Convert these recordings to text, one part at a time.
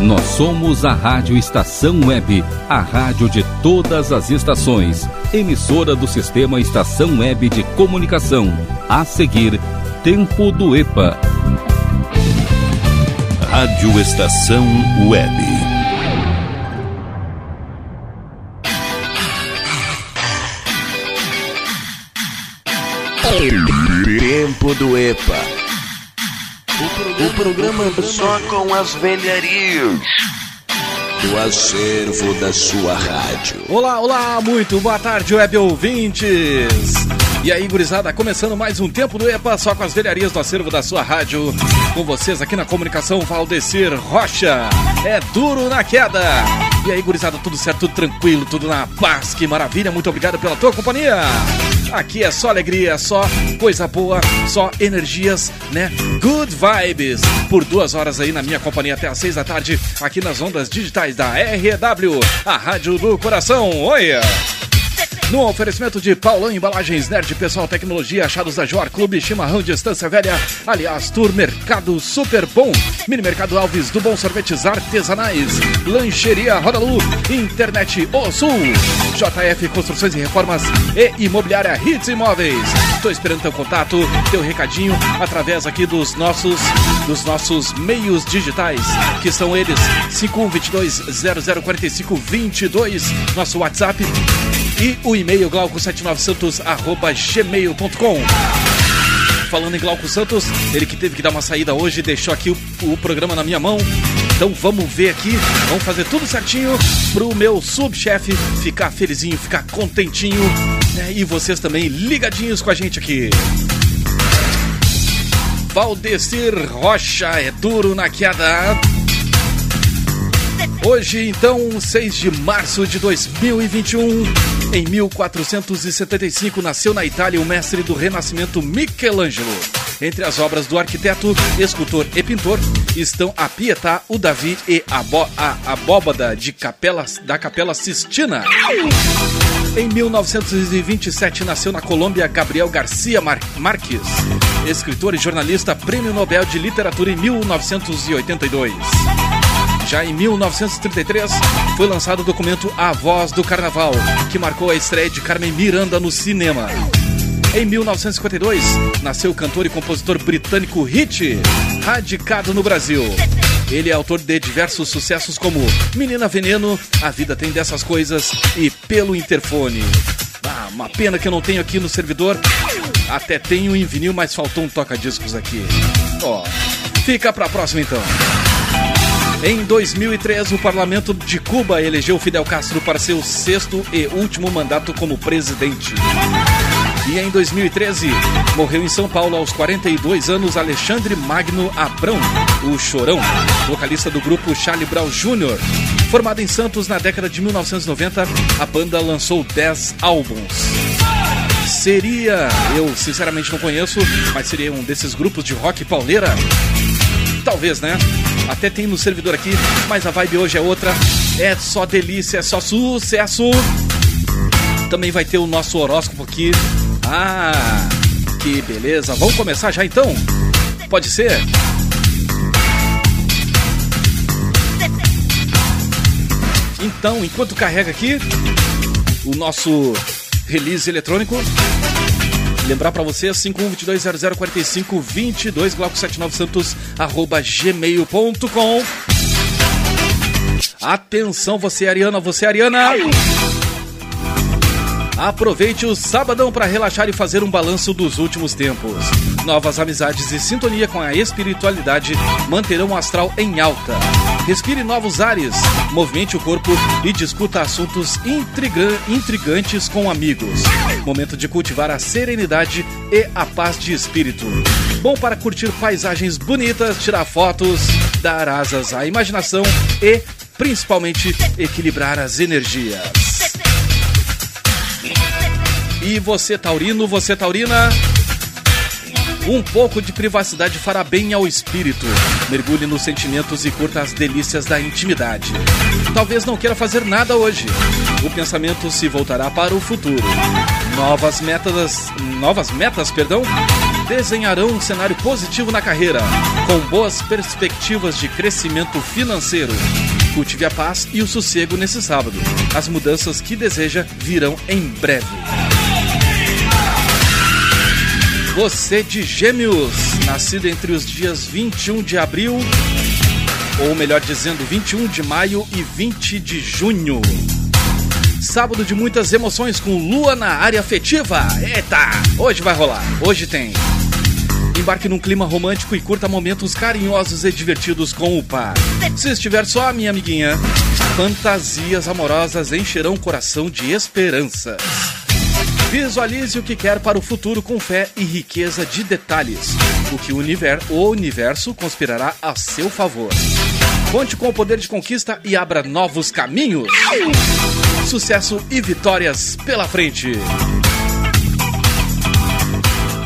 Nós somos a Rádio Estação Web, a rádio de todas as estações, emissora do sistema Estação Web de Comunicação. A seguir, Tempo do EPA. Rádio Estação Web. Tempo do EPA. O programa só com as velharias do acervo da sua rádio. Olá, olá, muito boa tarde, web ouvintes. E aí, gurizada, começando mais um tempo do EPA, só com as velharias do acervo da sua rádio. Com vocês aqui na comunicação, Valdecir Rocha. É duro na queda. E aí, gurizada, tudo certo, tudo tranquilo, tudo na paz, que maravilha. Muito obrigado pela tua companhia. Aqui é só alegria, só coisa boa, só energias, né? Good vibes. Por duas horas aí na minha companhia até às seis da tarde, aqui nas ondas digitais da RW, a Rádio do Coração. Olha! No oferecimento de Paulão Embalagens Nerd Pessoal Tecnologia, achados da Joar Clube, Chimarrão Distância Velha, aliás, Tour Mercado Super Bom, Mini Mercado Alves do Bom Sorvetes Artesanais, Lancheria Rodalu, Internet O Sul, JF Construções e Reformas e Imobiliária Hits Imóveis. Estou esperando teu contato, teu recadinho através aqui dos nossos dos nossos meios digitais, que são eles 5122 0045 22, nosso WhatsApp e o e-mail glauco79santos.gmail.com Falando em Glauco Santos, ele que teve que dar uma saída hoje, deixou aqui o, o, programa na minha mão. Então vamos ver aqui, vamos fazer tudo certinho pro meu subchefe ficar felizinho, ficar contentinho. Né? E vocês também ligadinhos com a gente aqui. Valdecir Rocha é duro na queda. Hoje, então, 6 de março de 2021, em 1475, nasceu na Itália o mestre do Renascimento Michelangelo. Entre as obras do arquiteto, escultor e pintor estão a Pietà, o Davi e a, a abóbada de capela, da Capela Sistina. Em 1927 nasceu na Colômbia Gabriel Garcia Mar Marques, escritor e jornalista, Prêmio Nobel de Literatura em 1982. Já em 1933, foi lançado o documento A Voz do Carnaval, que marcou a estreia de Carmen Miranda no cinema. Em 1952, nasceu o cantor e compositor britânico Hit, radicado no Brasil. Ele é autor de diversos sucessos como Menina Veneno, A Vida Tem Dessas Coisas e Pelo Interfone. Ah, uma pena que eu não tenho aqui no servidor. Até tenho em vinil, mas faltou um toca-discos aqui. Ó, oh, fica pra próxima então. Em 2003, o parlamento de Cuba elegeu Fidel Castro para seu sexto e último mandato como presidente. E em 2013, morreu em São Paulo aos 42 anos Alexandre Magno Abrão, o Chorão, vocalista do grupo Charlie Brown Jr. Formado em Santos na década de 1990, a banda lançou 10 álbuns. Seria, eu sinceramente não conheço, mas seria um desses grupos de rock pauleira? Talvez, né? Até tem no servidor aqui, mas a vibe hoje é outra. É só delícia, é só sucesso. Também vai ter o nosso horóscopo aqui. Ah, que beleza. Vamos começar já então? Pode ser? Então, enquanto carrega aqui o nosso release eletrônico, Lembrar para você, 5122004522, glauco79santos, arroba gmail.com. Atenção, você Ariana, você Ariana. Aproveite o sabadão para relaxar e fazer um balanço dos últimos tempos. Novas amizades e sintonia com a espiritualidade manterão o astral em alta. Respire novos ares, movimente o corpo e discuta assuntos intriga intrigantes com amigos. Momento de cultivar a serenidade e a paz de espírito. Bom para curtir paisagens bonitas, tirar fotos, dar asas à imaginação e, principalmente, equilibrar as energias. E você, Taurino, você, Taurina? Um pouco de privacidade fará bem ao espírito. Mergulhe nos sentimentos e curta as delícias da intimidade. Talvez não queira fazer nada hoje. O pensamento se voltará para o futuro. Novas metas, novas metas, perdão, desenharão um cenário positivo na carreira, com boas perspectivas de crescimento financeiro. Cultive a paz e o sossego nesse sábado. As mudanças que deseja virão em breve. Você de Gêmeos, nascido entre os dias 21 de abril, ou melhor dizendo, 21 de maio e 20 de junho. Sábado de muitas emoções com Lua na área afetiva. Eita, hoje vai rolar. Hoje tem. Embarque num clima romântico e curta momentos carinhosos e divertidos com o par. Se estiver só, minha amiguinha, fantasias amorosas encherão o coração de esperanças. Visualize o que quer para o futuro com fé e riqueza de detalhes. O que o universo, o universo conspirará a seu favor. Conte com o poder de conquista e abra novos caminhos. Sucesso e vitórias pela frente.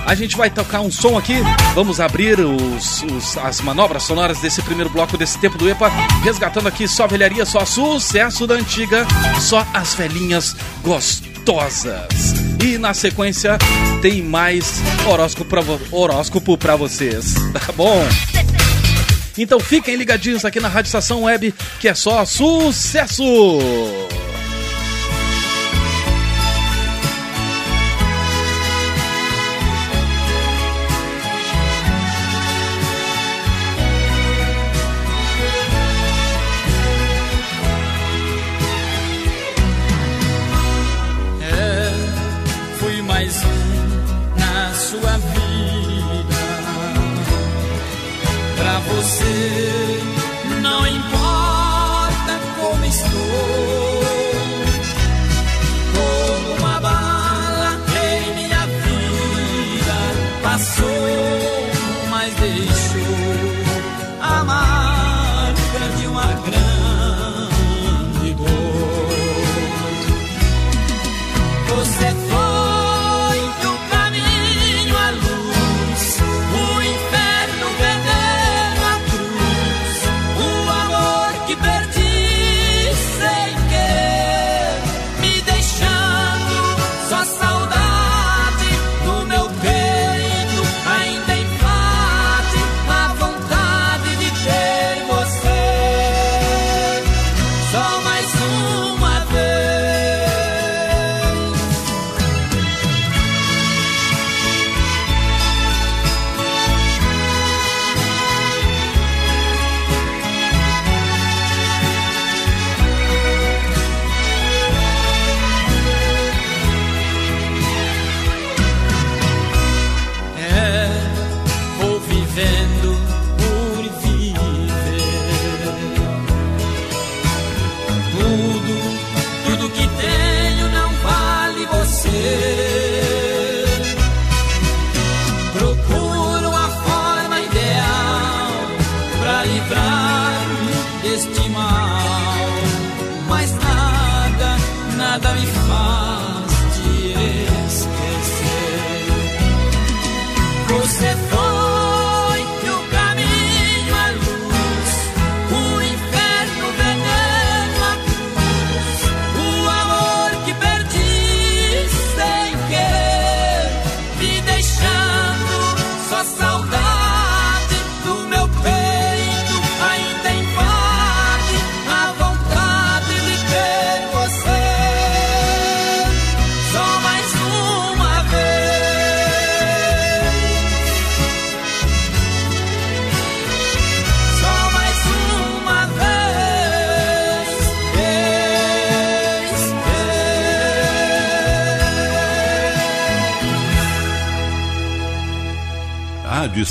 A gente vai tocar um som aqui. Vamos abrir os, os, as manobras sonoras desse primeiro bloco desse tempo do EPA. Resgatando aqui só velharia, só sucesso da antiga, só as velhinhas gostosas. E na sequência tem mais horóscopo pra, horóscopo pra vocês. Tá bom? Então fiquem ligadinhos aqui na Rádio Estação Web, que é só sucesso!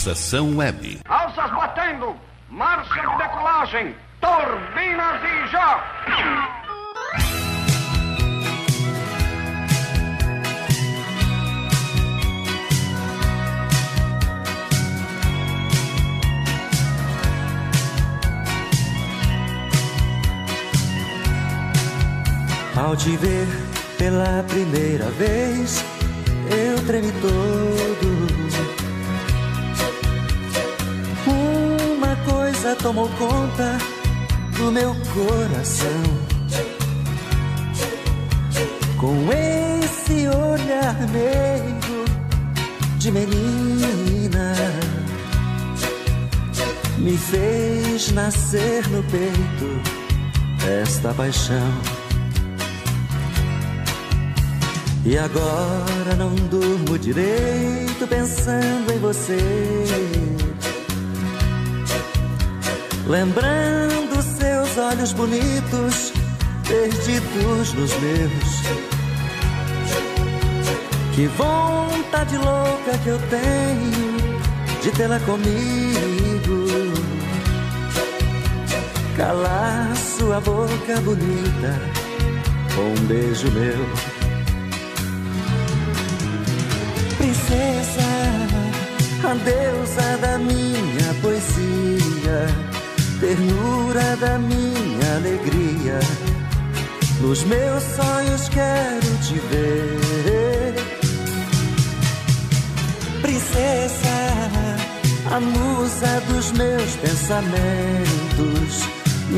Estação Web. Agora não durmo direito pensando em você. Lembrando seus olhos bonitos, perdidos nos meus. Que vontade louca que eu tenho de tê-la comigo. Calar sua boca bonita com um beijo meu. Da minha alegria. Nos meus sonhos quero te ver. Princesa, a musa dos meus pensamentos.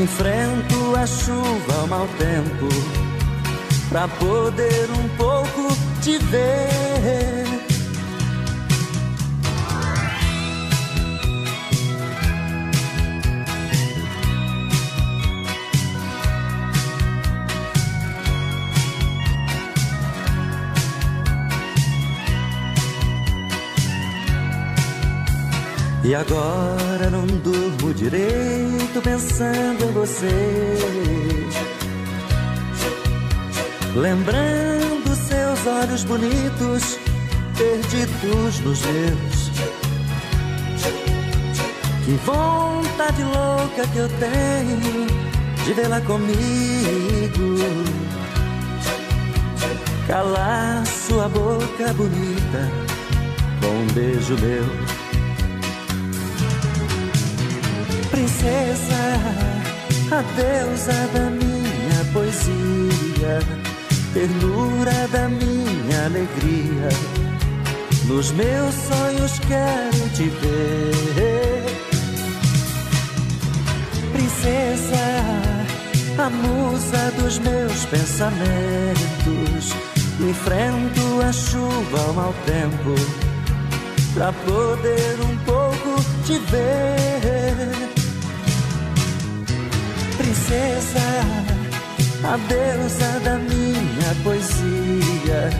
Enfrento a chuva, o mau tempo, pra poder um pouco te ver. E agora não durmo direito pensando em você. Lembrando seus olhos bonitos, perdidos nos meus. Que vontade louca que eu tenho de vê-la comigo. Calar sua boca bonita com um beijo meu. Princesa, a deusa da minha poesia, ternura da minha alegria. Nos meus sonhos quero te ver, princesa, a musa dos meus pensamentos. Enfrento a chuva, o mau tempo, pra poder um pouco te ver princesa, a deusa da minha poesia,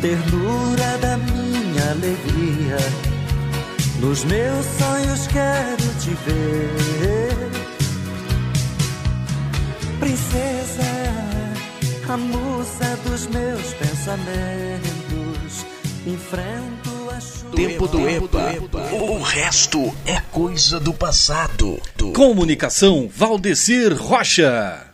ternura da minha alegria. Nos meus sonhos quero te ver, princesa, a musa dos meus pensamentos. Enfrento. Tempo do EPA. O resto é coisa do passado. Comunicação Valdecir Rocha.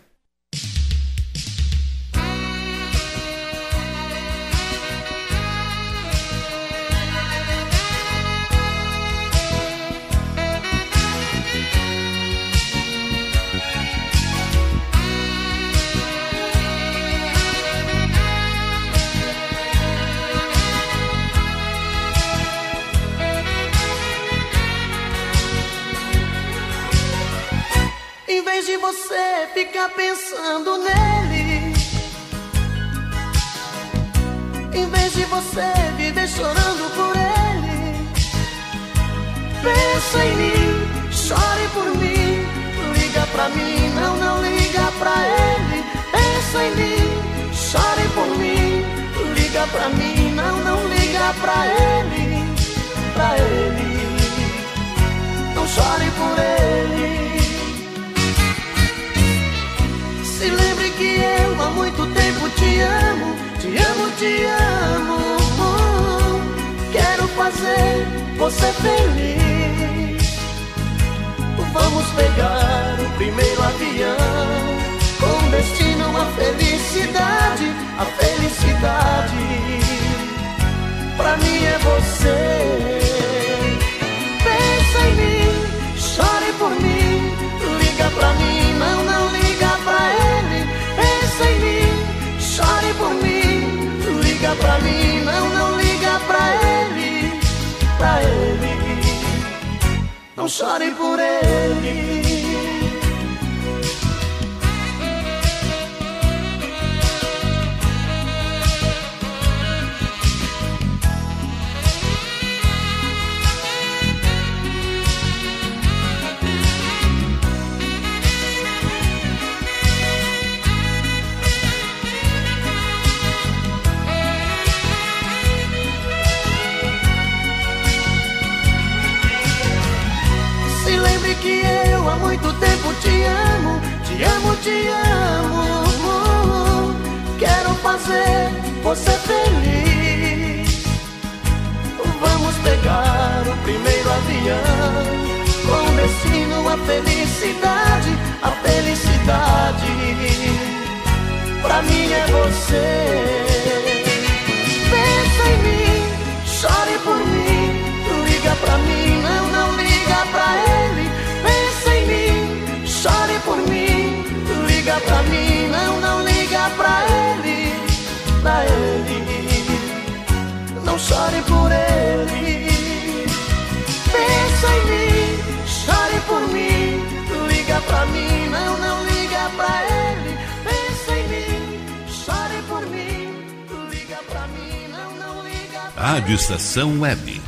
Ele. Te amo, te amo, te amo. Quero fazer você feliz. Vamos pegar o primeiro avião com destino à felicidade, a felicidade. Pra mim é você. Pensa em mim, chore por mim, pra mim, não, não liga pra ele, pra ele. Não chore por ele. Pensa em mim, chore por mim, liga pra mim, não, não liga pra ele. Pensa em mim, chore por mim, liga pra mim, não liga pra Rádio Estação Web.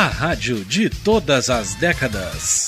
A rádio de todas as décadas.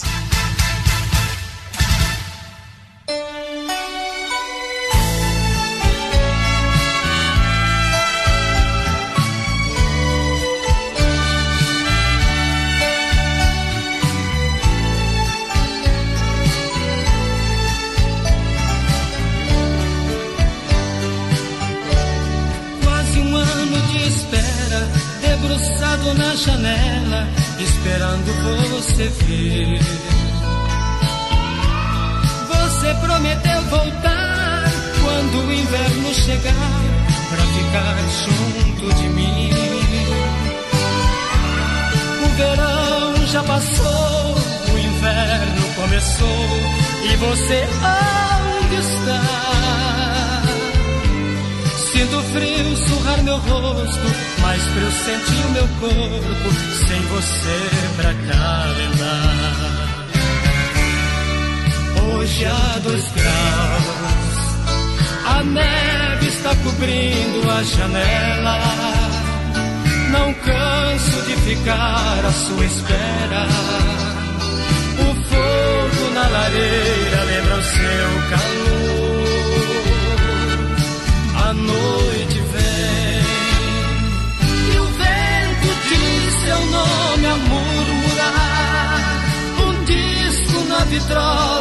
Sua espera. O fogo na lareira lembra o seu calor a noite vem e o vento diz seu nome a murmurar. Um disco na vitrola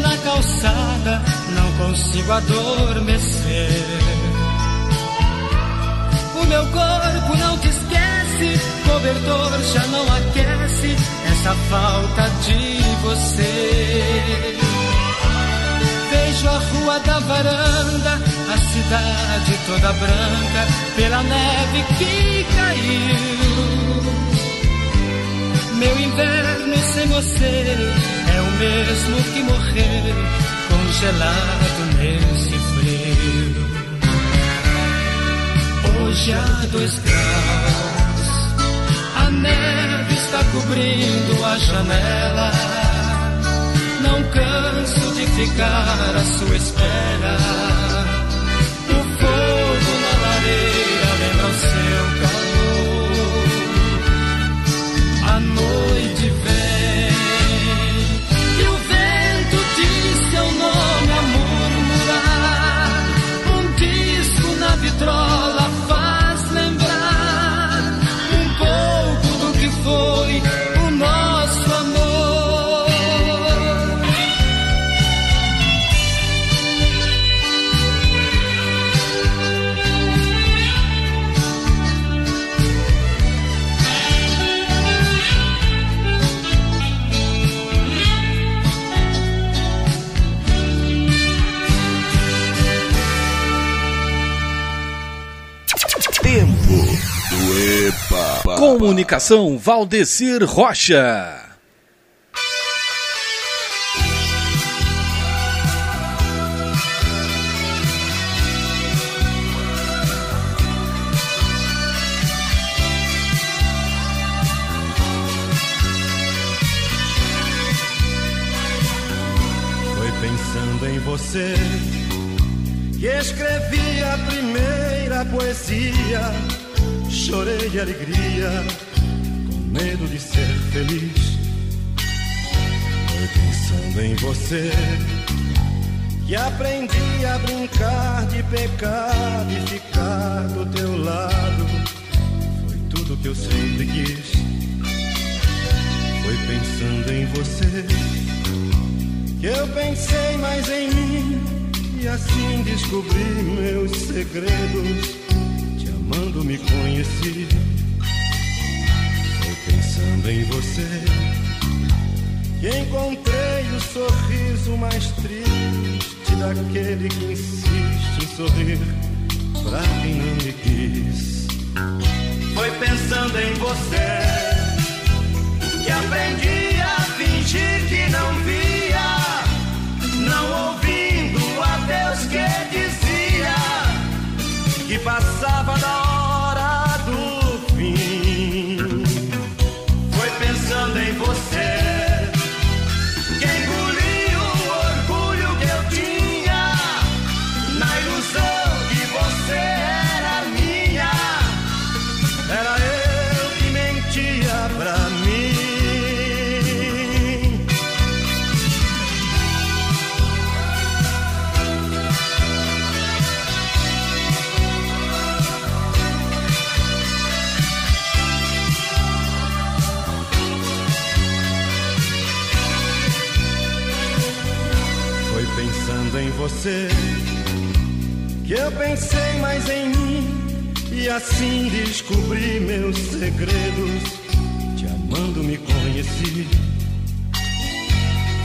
na calçada, não consigo adormecer. O meu corpo não te esquece, cobertor já não aquece essa falta de você. Vejo a rua da varanda, a cidade toda branca, pela neve que caiu. Meu inverno sem você o mesmo que morrer congelado nesse frio. Hoje há dois graus, a neve está cobrindo a janela. Não canso de ficar à sua espera. O fogo na lareira lembra o seu calor. A noite Comunicação Valdecir Rocha. Pensando em você que aprendi a brincar de pecado e ficar do teu lado. Foi tudo que eu sempre quis. Foi pensando em você que eu pensei mais em mim e assim descobri meus segredos. Te amando me conheci. Foi pensando em você que encontrei sorriso mais triste daquele que insiste em sorrir pra quem não me quis. Foi pensando em você que aprendi a fingir que não via, em você que eu pensei mais em mim e assim descobri meus segredos. Te amando me conheci.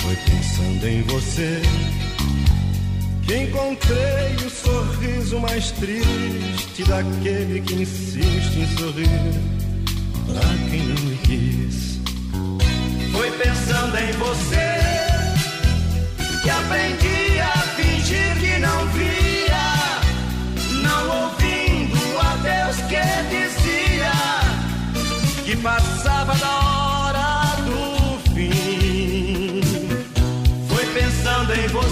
Foi pensando em você que encontrei o sorriso mais triste daquele que insiste em sorrir pra quem não me quis. Foi pensando em você que aprendi a fingir que não via, não ouvindo a Deus que dizia que passava da hora do fim. Foi pensando em você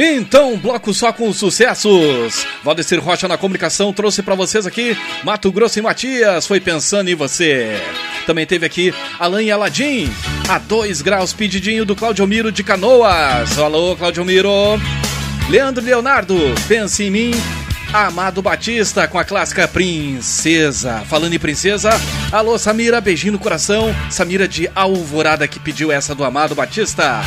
Então, bloco só com sucessos. Valdecir Rocha na comunicação trouxe pra vocês aqui Mato Grosso e Matias. Foi pensando em você. Também teve aqui Alan e Aladim. A 2 graus pedidinho do Claudio Miro de Canoas. Alô, Claudio Miro. Leandro Leonardo, pense em mim. Amado Batista com a clássica Princesa. Falando em princesa, alô Samira, beijinho no coração. Samira de Alvorada que pediu essa do Amado Batista.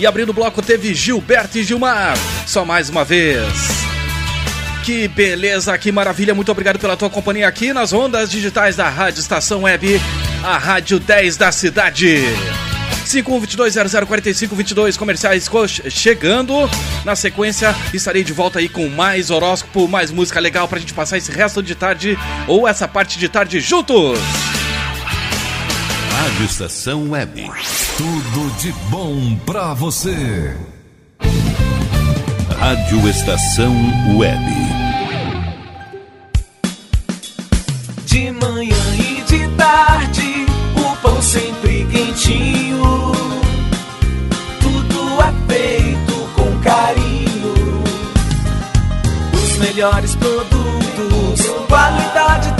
E abrindo o bloco teve Gilberto e Gilmar. Só mais uma vez. Que beleza, que maravilha. Muito obrigado pela tua companhia aqui nas ondas digitais da Rádio Estação Web, a Rádio 10 da cidade. 5122004522 comerciais co- chegando. Na sequência, estarei de volta aí com mais horóscopo, mais música legal pra gente passar esse resto de tarde ou essa parte de tarde juntos. Rádio Estação Web. Tudo de bom pra você. Rádio Estação Web. De manhã e de tarde, o pão sempre quentinho. Tudo é feito com carinho. Os melhores produtos, qualidade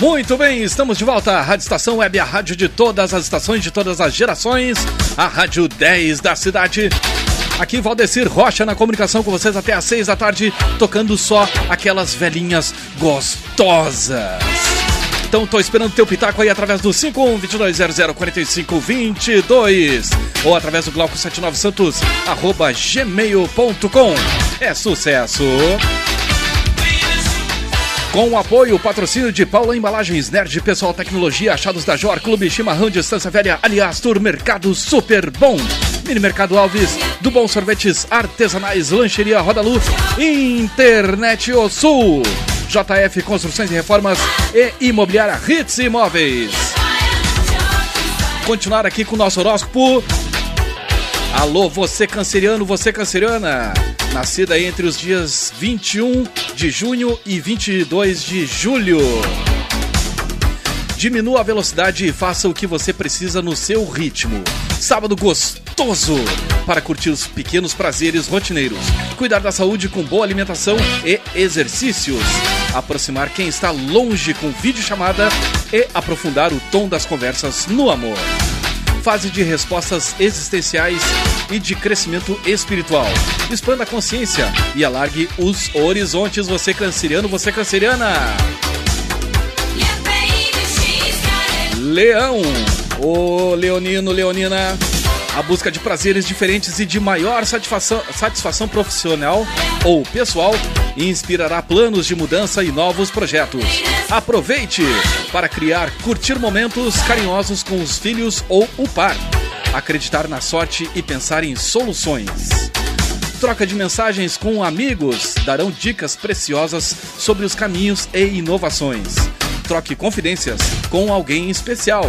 Muito bem, estamos de volta. A Rádio Estação Web, a rádio de todas as estações, de todas as gerações. A Rádio 10 da cidade. Aqui Valdecir Rocha na comunicação com vocês até às 6 da tarde, tocando só aquelas velhinhas gostosas. Então tô esperando teu pitaco aí através do 5122004522 ou através do glauco79santos arroba gmail.com. É sucesso! Com o apoio, o patrocínio de Paula Embalagens, Nerd Pessoal Tecnologia, Achados da Jor, Clube Chimarrão Distância Velha, aliás, Tour Mercado Super Bom, Mini Mercado Alves, do Bom Sorvetes Artesanais, Lancheria Roda Luz, Internet O Sul, JF Construções e Reformas e Imobiliária Hits Imóveis. Continuar aqui com o nosso horóscopo. Alô, você canceriano, você canceriana nascida entre os dias 21 de junho e 22 de julho. Diminua a velocidade e faça o que você precisa no seu ritmo. Sábado gostoso para curtir os pequenos prazeres rotineiros. Cuidar da saúde com boa alimentação e exercícios. Aproximar quem está longe com videochamada e aprofundar o tom das conversas no amor fase de respostas existenciais e de crescimento espiritual. Expanda a consciência e alargue os horizontes. Você canceriano, você canceriana. Leão, ô Leonino, Leonina. A busca de prazeres diferentes e de maior satisfação, satisfação profissional ou pessoal inspirará planos de mudança e novos projetos. Aproveite para criar, curtir momentos carinhosos com os filhos ou o par. Acreditar na sorte e pensar em soluções. Troca de mensagens com amigos darão dicas preciosas sobre os caminhos e inovações. Troque confidências com alguém especial.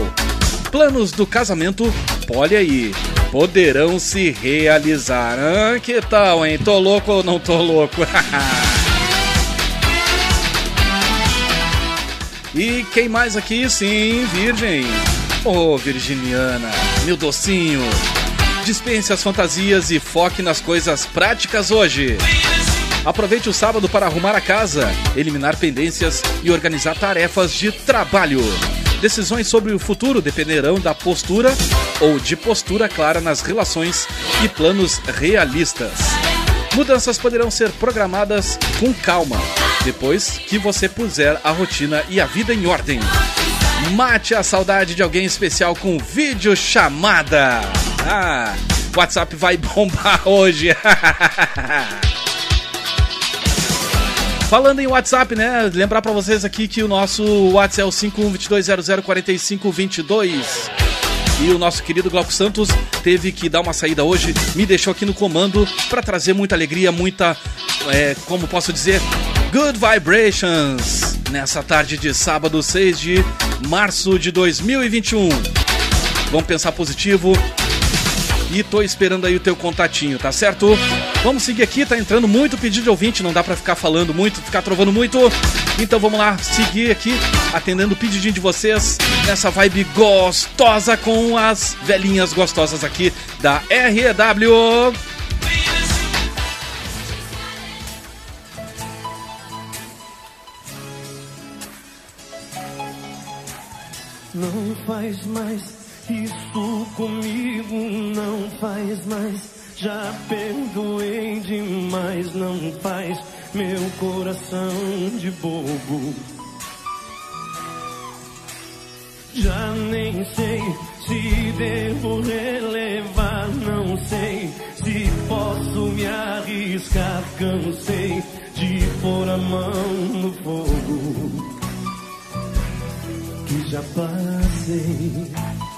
Planos do casamento, olha aí, poderão se realizar. Ah, que tal, hein? Tô louco ou não tô louco? e quem mais aqui? Sim, Virgem. Ô, oh, Virginiana, meu docinho. Dispense as fantasias e foque nas coisas práticas hoje. Aproveite o sábado para arrumar a casa, eliminar pendências e organizar tarefas de trabalho. Decisões sobre o futuro dependerão da postura ou de postura clara nas relações e planos realistas. Mudanças poderão ser programadas com calma, depois que você puser a rotina e a vida em ordem. Mate a saudade de alguém especial com vídeo chamada. Ah, WhatsApp vai bombar hoje. Falando em WhatsApp, né? Lembrar para vocês aqui que o nosso WhatsApp é o 5122004522. E o nosso querido Glauco Santos teve que dar uma saída hoje, me deixou aqui no comando para trazer muita alegria, muita, é, como posso dizer, good vibrations nessa tarde de sábado, 6 de março de 2021. Vamos pensar positivo, e tô esperando aí o teu contatinho, tá certo? Vamos seguir aqui, tá entrando muito pedido de ouvinte, não dá para ficar falando muito, ficar trovando muito. Então vamos lá, seguir aqui, atendendo o pedidinho de vocês, nessa vibe gostosa com as velhinhas gostosas aqui da REW. Não faz mais isso comigo não faz mais. Já perdoei demais, não faz meu coração de bobo. Já nem sei se devo relevar, não sei se posso me arriscar. Cansei de pôr a mão no fogo que já passei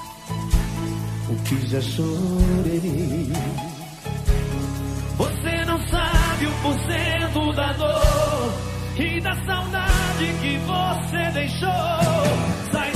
já chorei. Você não sabe o porcento da dor e da saudade que você deixou. Sai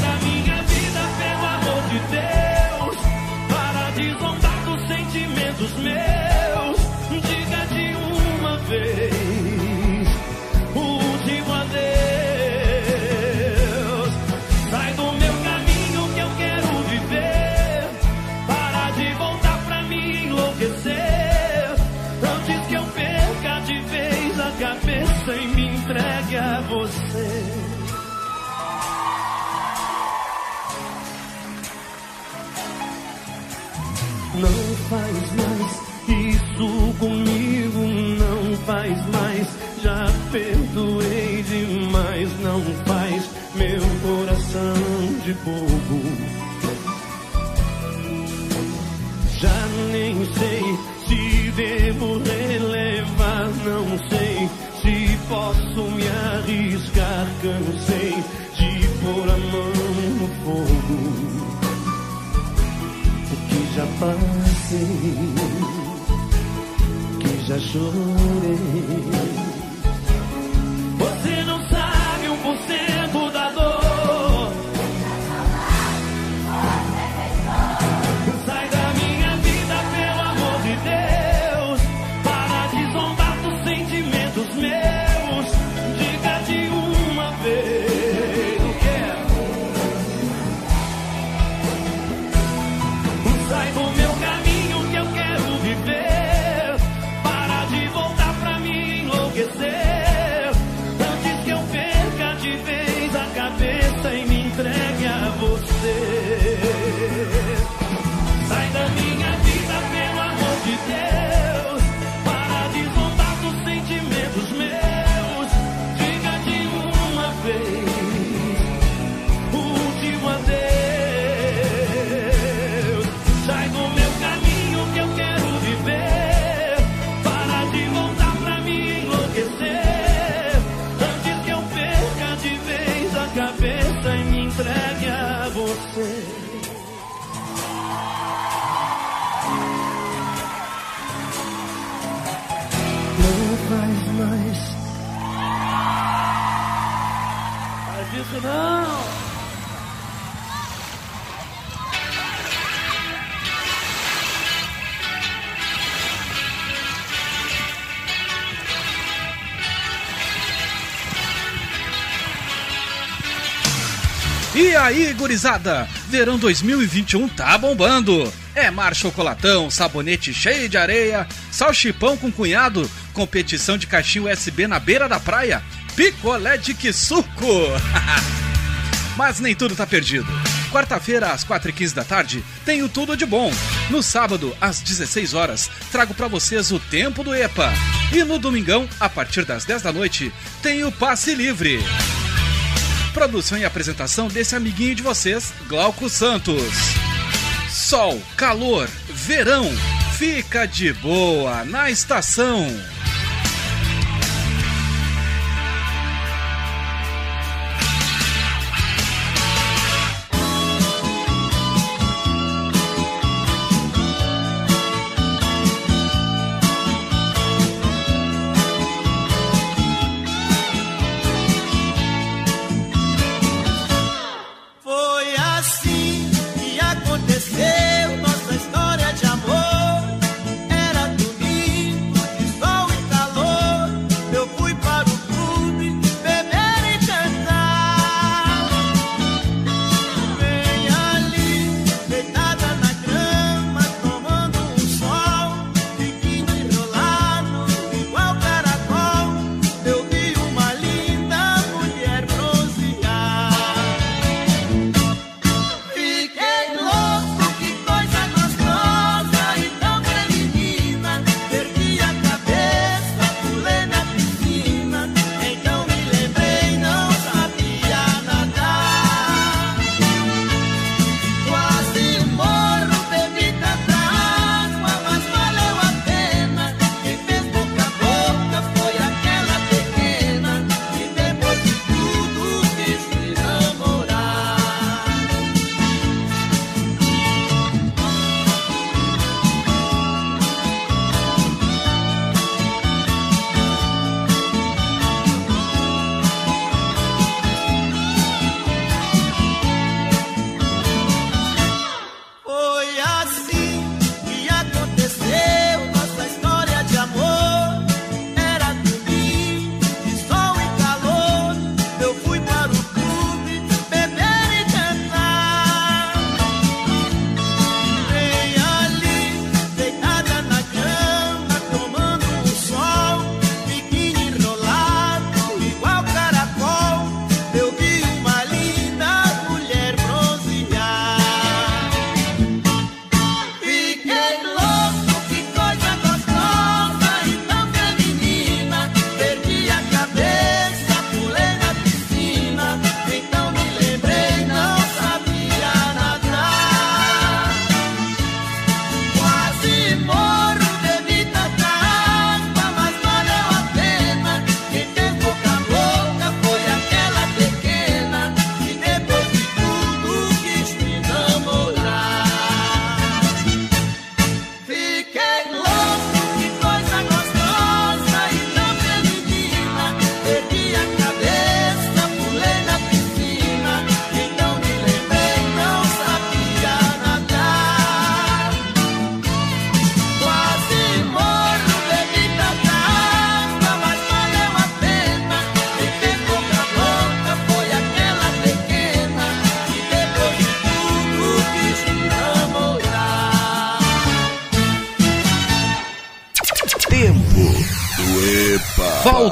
aí, gurizada? Verão 2021 tá bombando. É mar chocolatão, sabonete cheio de areia, salchipão com cunhado, competição de caixinha USB na beira da praia, picolé de que suco. Mas nem tudo tá perdido. Quarta-feira, às 4h15 da tarde, tenho tudo de bom. No sábado, às 16 horas, trago para vocês o tempo do EPA. E no domingão, a partir das 10 da noite, tem o passe livre. Produção e apresentação desse amiguinho de vocês, Glauco Santos. Sol, calor, verão, fica de boa na estação.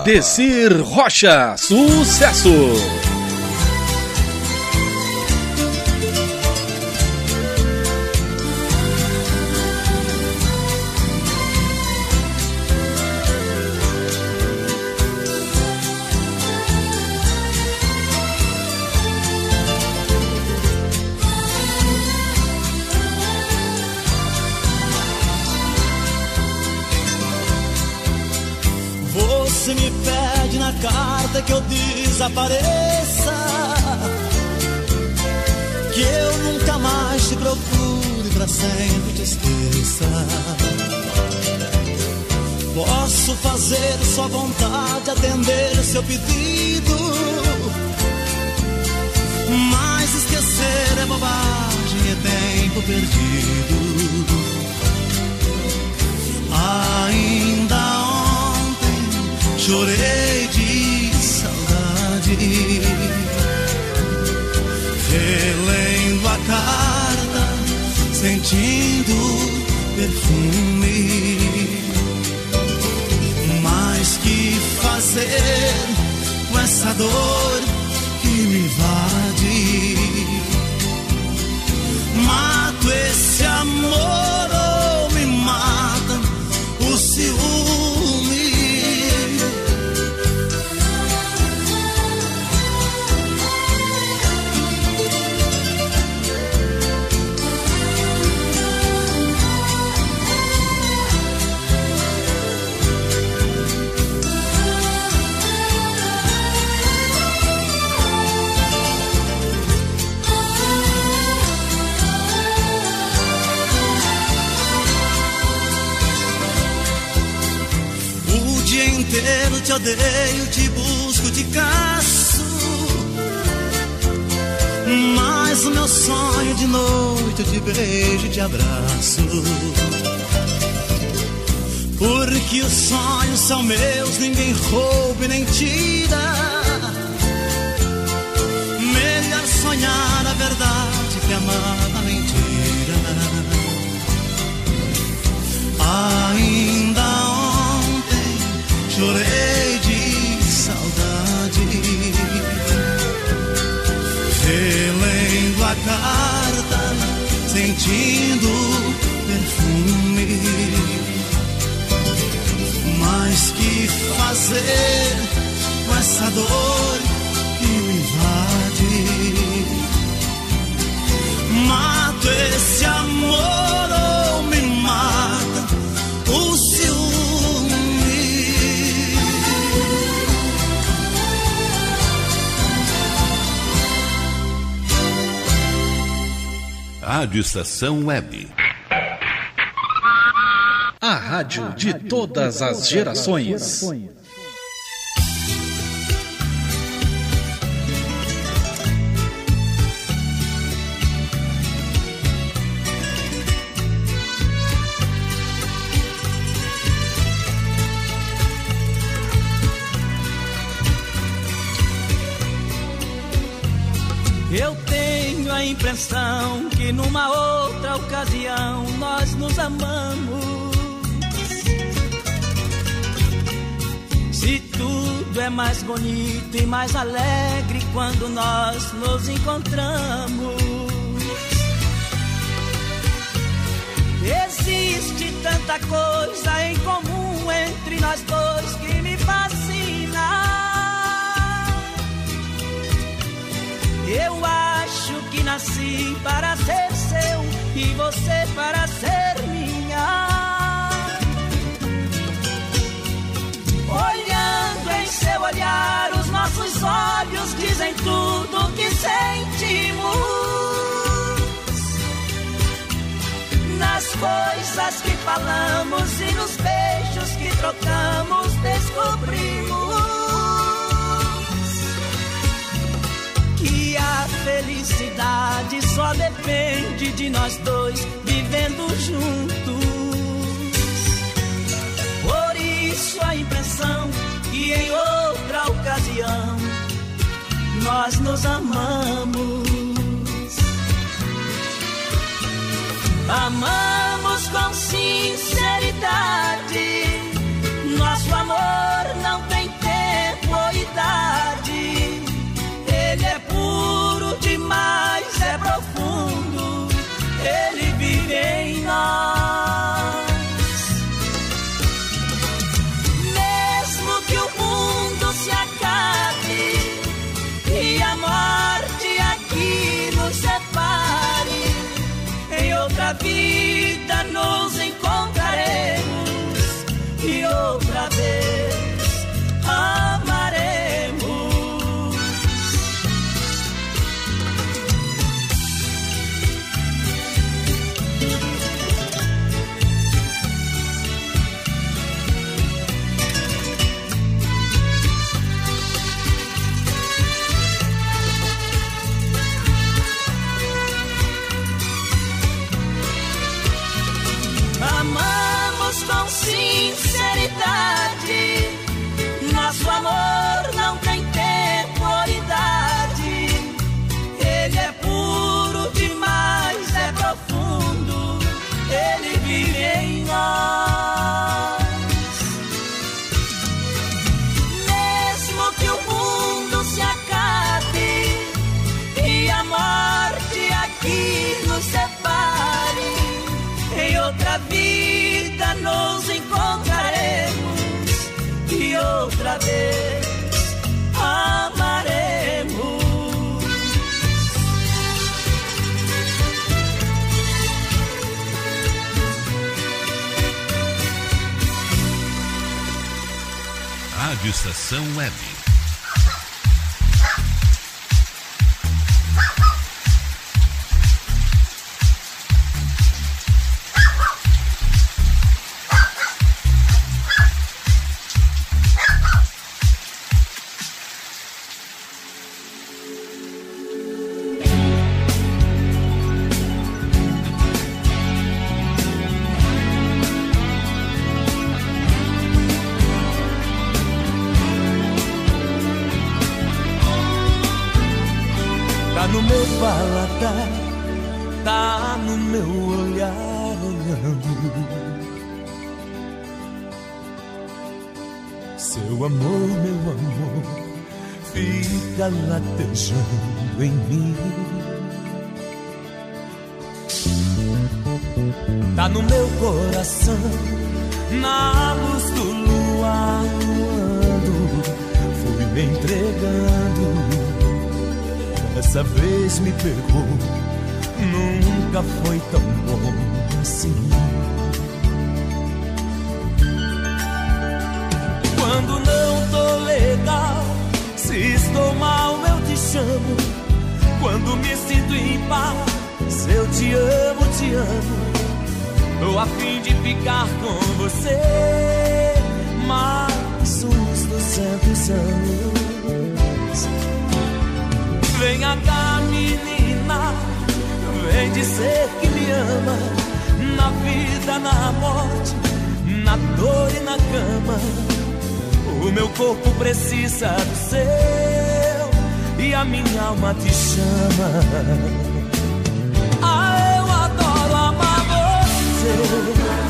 Valdecir Rocha, sucesso! Chorei de saudade, relendo a carta, sentindo perfume. Mas que fazer com essa dor que me invade? Inteiro te odeio, te busco, te caço. Mas o meu sonho de noite eu te beijo e te abraço. Porque os sonhos são meus, ninguém rouba e nem tira. Melhor sonhar a verdade que amar a mentira. Ainda ontem chorei relendo a carta, sentindo perfume. Mas que fazer com essa dor que me invade? Mato esse amor Rádio Estação Web. A rádio de todas as gerações. Eu tenho a impressão que numa outra ocasião nós nos amamos. Se tudo é mais bonito e mais alegre quando nós nos encontramos. Existe tanta coisa em comum entre nós dois que me fascina. Eu acho nasci para ser seu e você para ser minha. Olhando em seu olhar, os nossos olhos dizem tudo o que sentimos. Nas coisas que falamos e nos beijos que trocamos, descobrimos. A felicidade só depende de nós dois vivendo juntos. Por isso a impressão que em outra ocasião nós nos amamos. Amamos vida nos encontraremos. E outra vez outra vez amaremos. Rádio Estação Web. Seu amor, meu amor, fica latejando em mim. Tá no meu coração, na luz do luar, luando, fui me entregando. Dessa vez me pegou, nunca foi tão bom assim. Quando não tô legal, se estou mal, eu te chamo. Quando me sinto em paz, eu te amo, te amo. Tô a fim de ficar com você mais uns duzentos anos. Venha cá, menina, vem dizer que me ama. Na vida, na morte, na dor e na cama. O meu corpo precisa do seu e a minha alma te chama. Ah, eu adoro amar você.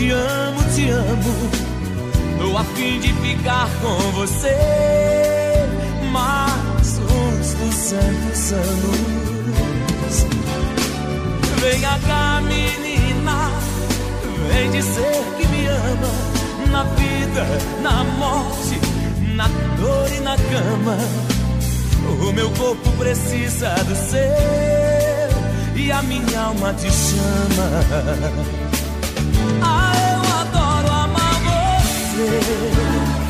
Te amo, te amo. Tô a fim de ficar com você mais uns duzentos anos. Venha cá, menina, vem dizer que me ama. Na vida, na morte, na dor e na cama. O meu corpo precisa do seu e a minha alma te chama. Você.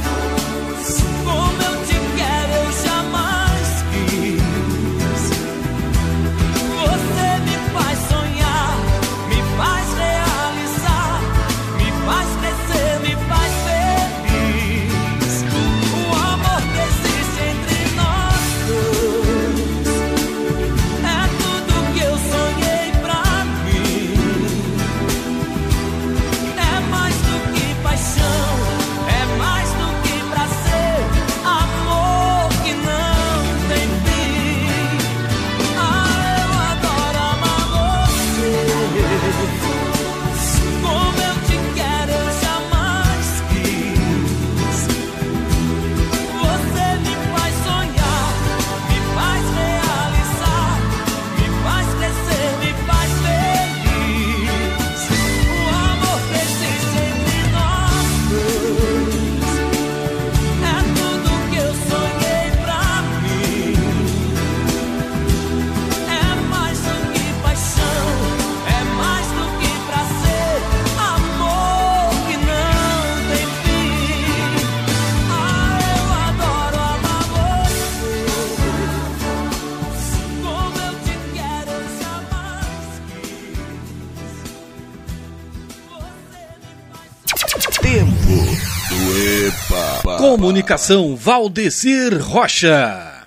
Comunicação Valdecir Rocha.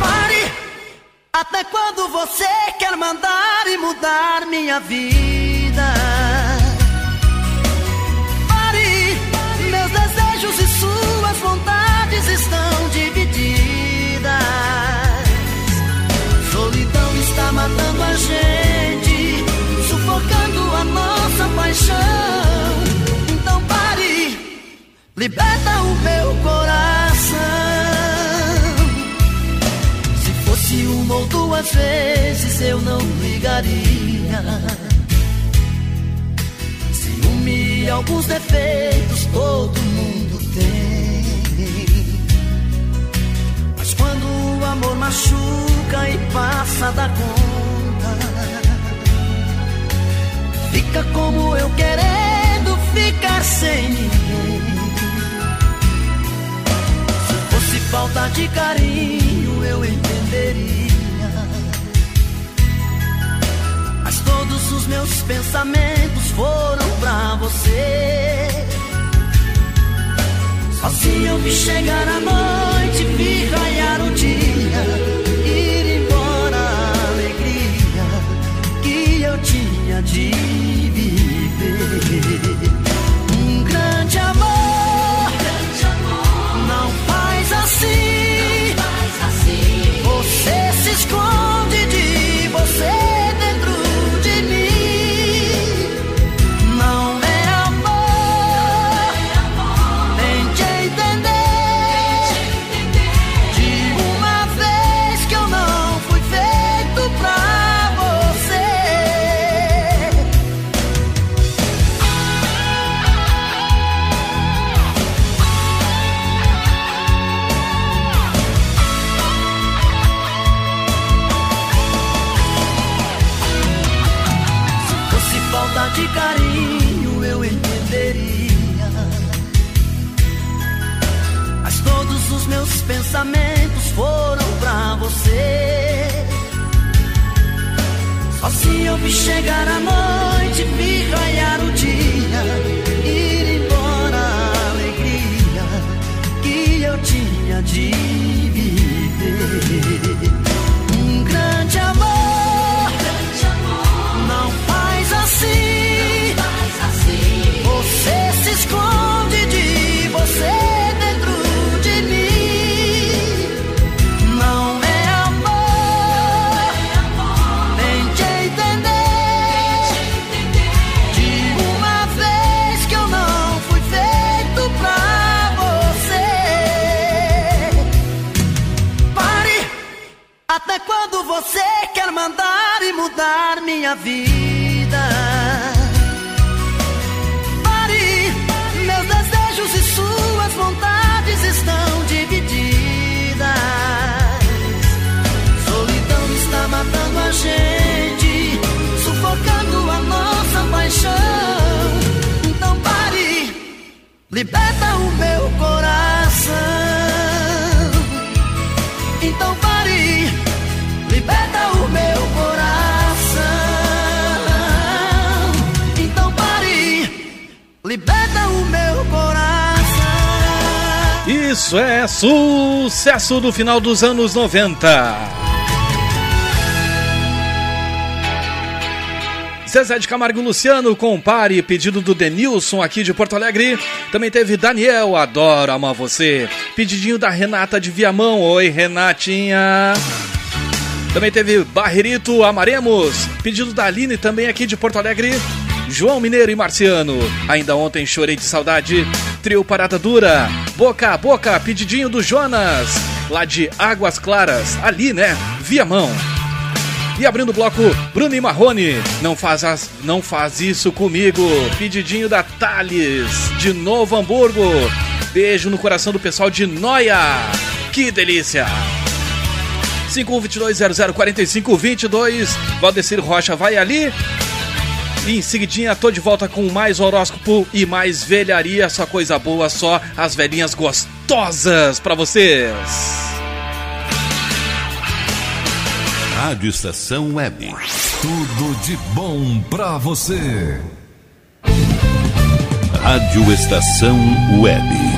Pare! Até quando você quer mandar e mudar minha vida? Estão divididas. Solidão está matando a gente, sufocando a nossa paixão. Então pare! Liberta o meu coração. Se fosse uma ou duas vezes eu não ligaria. Ciúme alguns defeitos todo amor machuca e passa da conta, fica como eu querendo ficar sem ninguém. Se fosse falta de carinho, eu entenderia. Mas todos os meus pensamentos foram pra você. Sozinho eu vi chegar a noite, vi raiar o dia, chegar a mandar e mudar minha vida? Pare! Meus desejos e suas vontades estão divididas. Solidão está matando a gente, sufocando a nossa paixão. Então pare! Liberta o meu coração. Liberta o meu coração. Isso é sucesso do final dos anos 90. Zezé de Camargo Luciano, compare, pedido do Denilson aqui de Porto Alegre. Também teve Daniel, adoro amar você. Pedidinho da Renata de Viamão, oi Renatinha. Também teve Barrerito, amaremos. Pedido da Aline também aqui de Porto Alegre. João Mineiro e Marciano, ainda ontem chorei de saudade. Trio Parada Dura, Boca a Boca, pedidinho do Jonas, lá de Águas Claras, ali né, Viamão. E abrindo o bloco, Bruno e Marrone, não faz, as, não faz isso comigo. Pedidinho da Thales, de Novo Hamburgo. Beijo no coração do pessoal de Noia. Que delícia! 5122004522. Valdecir Rocha vai ali. Em seguidinha, tô de volta com mais horóscopo e mais velharia. Só coisa boa, só as velhinhas gostosas gostosas para vocês. Rádio Estação Web. Tudo de bom para você. Rádio Estação Web.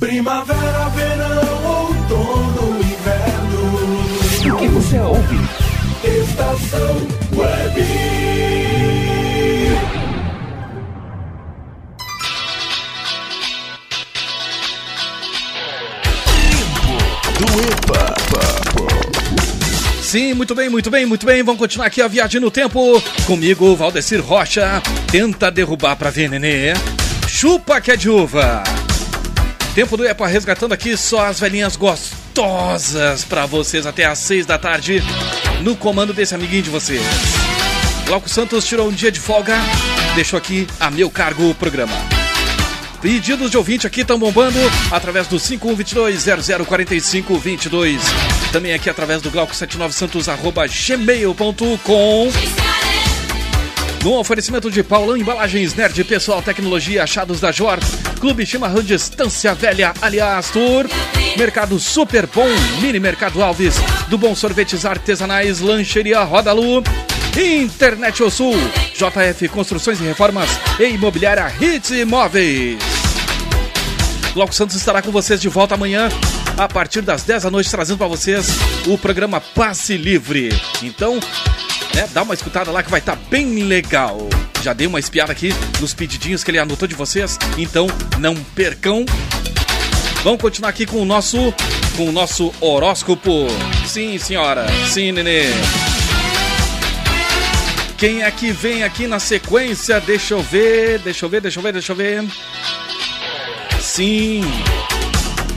Primavera, verão, outono, inverno. O que você ouve? Estação Web. Do. Sim, muito bem, muito bem, muito bem. Vamos continuar aqui a viagem no tempo. Comigo, Valdecir Rocha. Tenta derrubar pra ver, nenê. Chupa que é de uva. Tempo do EPA resgatando aqui só as velhinhas gostosas pra vocês até às seis da tarde. No comando desse amiguinho de vocês. Glauco Santos tirou um dia de folga. Deixou aqui a meu cargo o programa. Pedidos de ouvinte aqui estão bombando através do 5122-004522. Também aqui através do Glauco79santos arroba gmail.com. No oferecimento de Paulão Embalagens, Nerd Pessoal Tecnologia, Achados da Jor, Clube Chimarrão Distância Velha, aliás, Tour, Mercado Super Bom, Mini Mercado Alves, do Bom Sorvetes Artesanais, Lancheria Rodalu, Internet O Sul, JF Construções e Reformas e Imobiliária Hits Imóveis. Glauco Santos estará com vocês de volta amanhã, a partir das 10 da noite, trazendo para vocês o programa Passe Livre. Então, né, dá uma escutada lá que vai estar bem legal. Já dei uma espiada aqui nos pedidinhos que ele anotou de vocês, então não percam. Vamos continuar aqui com o nosso com o nosso horóscopo. Sim, senhora. Sim, nenê. Quem é que vem aqui na sequência? Deixa eu ver, deixa eu ver, deixa eu ver, deixa eu ver. Sim.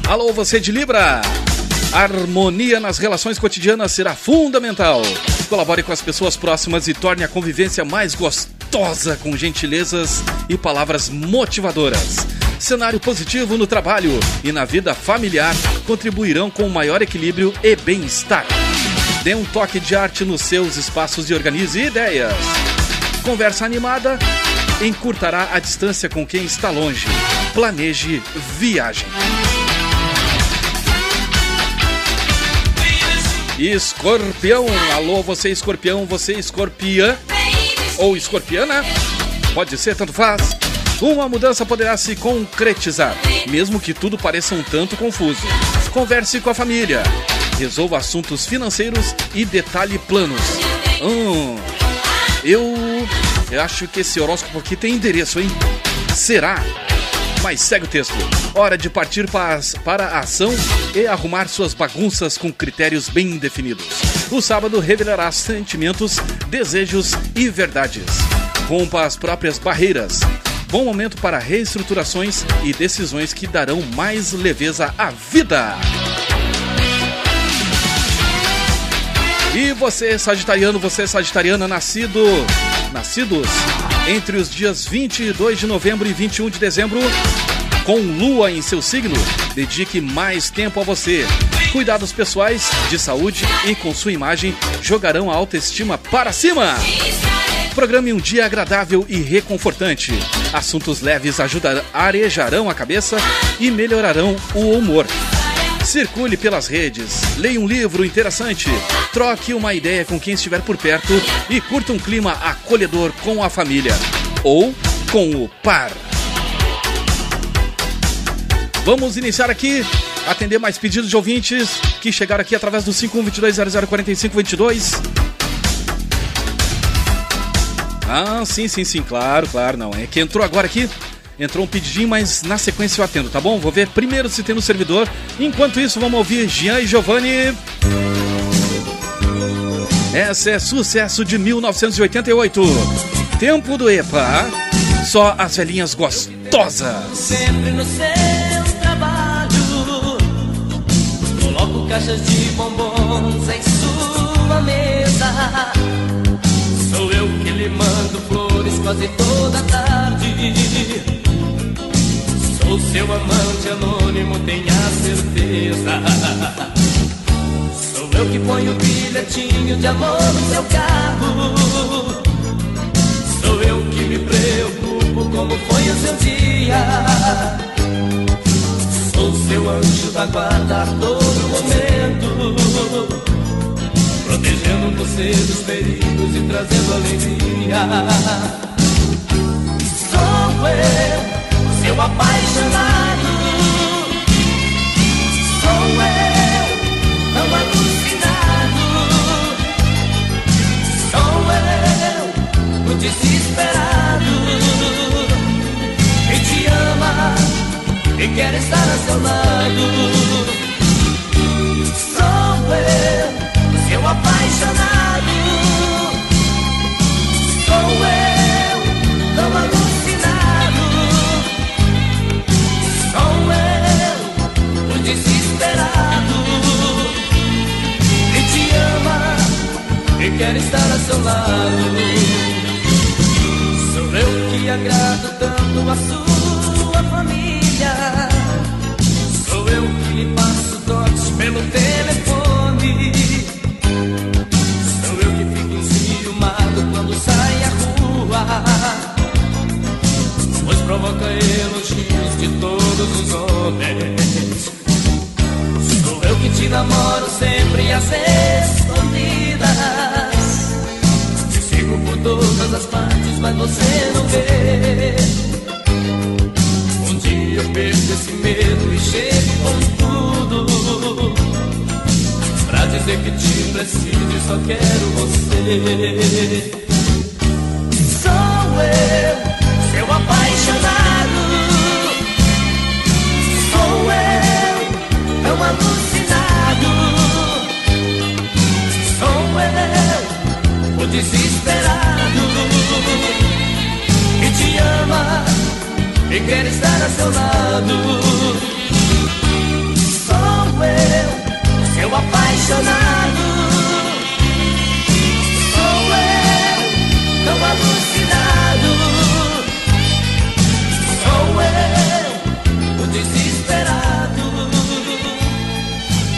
Alô, você de Libra. Harmonia nas relações cotidianas será fundamental. Colabore com as pessoas próximas e torne a convivência mais gostosa com gentilezas e palavras motivadoras. Cenário positivo no trabalho e na vida familiar contribuirão com maior equilíbrio e bem-estar. Dê um toque de arte nos seus espaços e organize ideias. Conversa animada encurtará a distância com quem está longe. Planeje viagem. Escorpião, alô você escorpião, você escorpiã ou escorpiana, pode ser, tanto faz. Uma mudança poderá se concretizar, mesmo que tudo pareça um tanto confuso. Converse com a família, resolva assuntos financeiros e detalhe planos. Hum, eu, eu acho que esse horóscopo aqui tem endereço, hein? Será? Mas segue o texto. Hora de partir para, para a ação e arrumar suas bagunças com critérios bem definidos. O sábado revelará sentimentos, desejos e verdades. Rompa as próprias barreiras. Bom momento para reestruturações e decisões que darão mais leveza à vida. E você, sagitariano, você, sagitariana, nascido, nascidos entre os dias 22 de novembro e 21 de dezembro, com lua em seu signo, dedique mais tempo a você. Cuidados pessoais, de saúde e com sua imagem jogarão a autoestima para cima. Programe um dia agradável e reconfortante. Assuntos leves ajudar, arejarão a cabeça e melhorarão o humor. Circule pelas redes, leia um livro interessante, troque uma ideia com quem estiver por perto e curta um clima acolhedor com a família ou com o par. Vamos iniciar aqui, atender mais pedidos de ouvintes que chegaram aqui através do 5122004522. Ah, sim, sim, sim, claro, claro, não. É que entrou agora aqui Entrou um pedidinho, mas na sequência eu atendo, tá bom? Vou ver primeiro se tem no servidor. Enquanto isso, vamos ouvir Jean e Giovanni. Essa é sucesso de 1988. Tempo do EPA. Só as velhinhas gostosas. Sempre no seu trabalho. Coloco caixas de bombons em sua mesa. Sou eu que lhe mando flores quase toda tarde. Sou seu amante anônimo, tenha certeza. Sou eu que ponho o bilhetinho de amor no seu carro. Sou eu que me preocupo como foi o seu dia. Sou seu anjo da guarda a todo momento. Protegendo você dos perigos e trazendo alegria. Sou eu seu apaixonado. Sou eu, tão alucinado. Sou eu, o desesperado. Que te ama e quer estar a seu lado. Sou eu, seu apaixonado. Sou eu, e quer estar a seu lado. Sou eu que agrado tanto a sua família. Sou eu que lhe passo toques pelo telefone. Sou eu que fico enciumado quando sai à rua. Pois provoca elogios de todos os homens eu que te namoro sempre às escondidas. Por todas as partes, mas você não vê. Um dia eu perco esse medo e chego com tudo. Pra dizer que te preciso e só quero você. Sou eu, desesperado que te ama e quer estar a seu lado. Sou eu, seu apaixonado. Sou eu, tão alucinado. Sou eu, o desesperado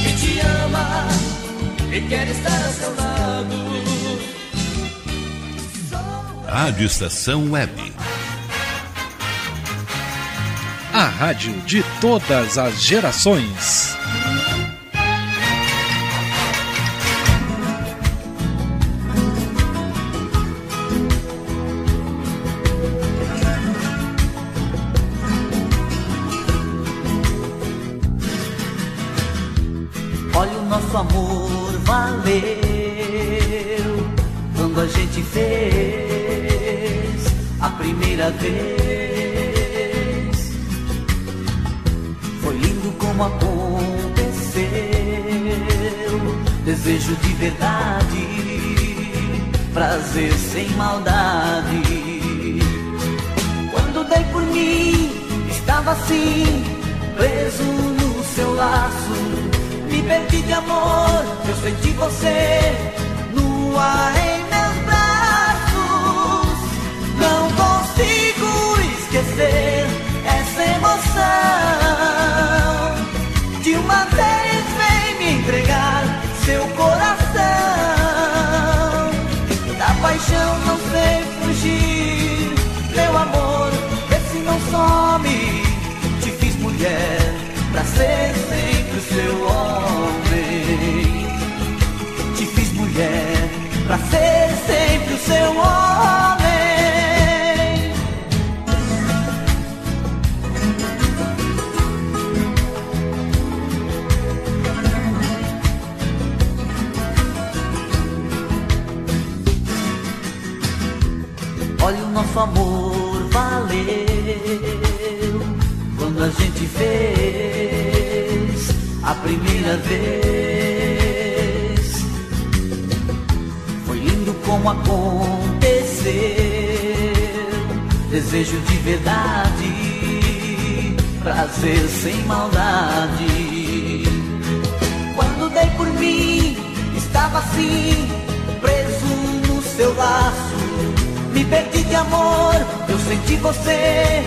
que te ama e quer estar a seu lado. Rádio Estação Web. A rádio de todas as gerações. Olha o nosso amor valeu quando a gente fez primeira vez. Foi lindo como aconteceu, desejo de verdade, prazer sem maldade. Quando dei por mim, estava assim, preso no seu laço me perdi de amor, eu senti você nua em consigo esquecer essa emoção. De uma vez vem me entregar seu coração. Da paixão não sei fugir, meu amor, vê se não some. Te fiz mulher pra ser sempre seu homem. Te fiz mulher pra ser sempre o seu homem. Nosso amor valeu quando a gente fez a primeira vez. Foi lindo como aconteceu, desejo de verdade, prazer sem maldade. Quando dei por mim, estava assim, preso no seu laço. Me perdi de amor, eu senti você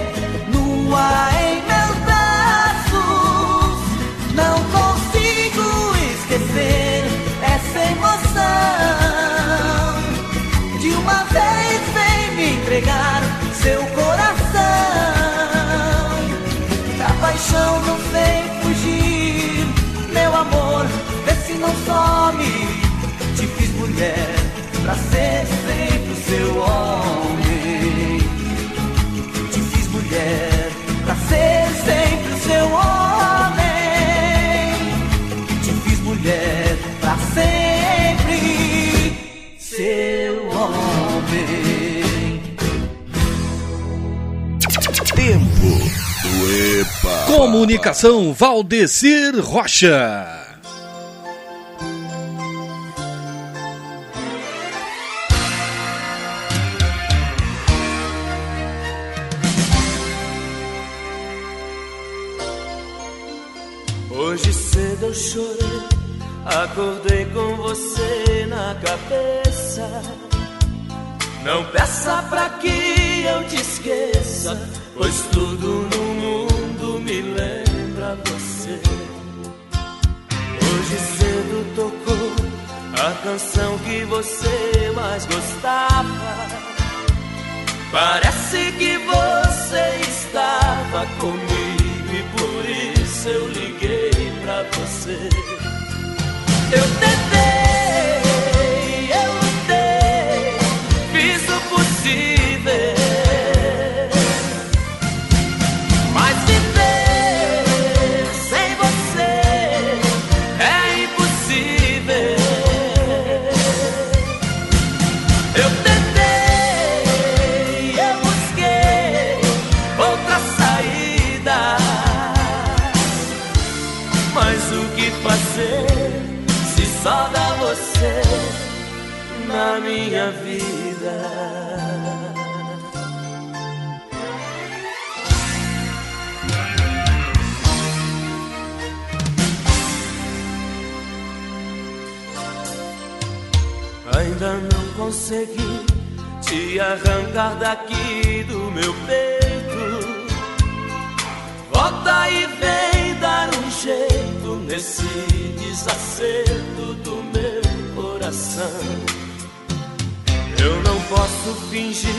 nua em meus braços. Não consigo esquecer essa emoção. De uma vez vem me entregar seu coração. Da paixão não sei fugir, meu amor, vê se não some. Te fiz mulher Comunicação Valdecir Rocha. Hoje cedo eu chorei, acordei com você na cabeça. Não peça pra que eu te esqueça, pois tudo no mundo lembra você. Hoje cedo tocou a canção que você mais gostava. Parece que você estava comigo e por isso eu liguei pra você. Eu tentei, arrancar daqui do meu peito. Volta e vem dar um jeito nesse desacerto do meu coração. Eu não posso fingir,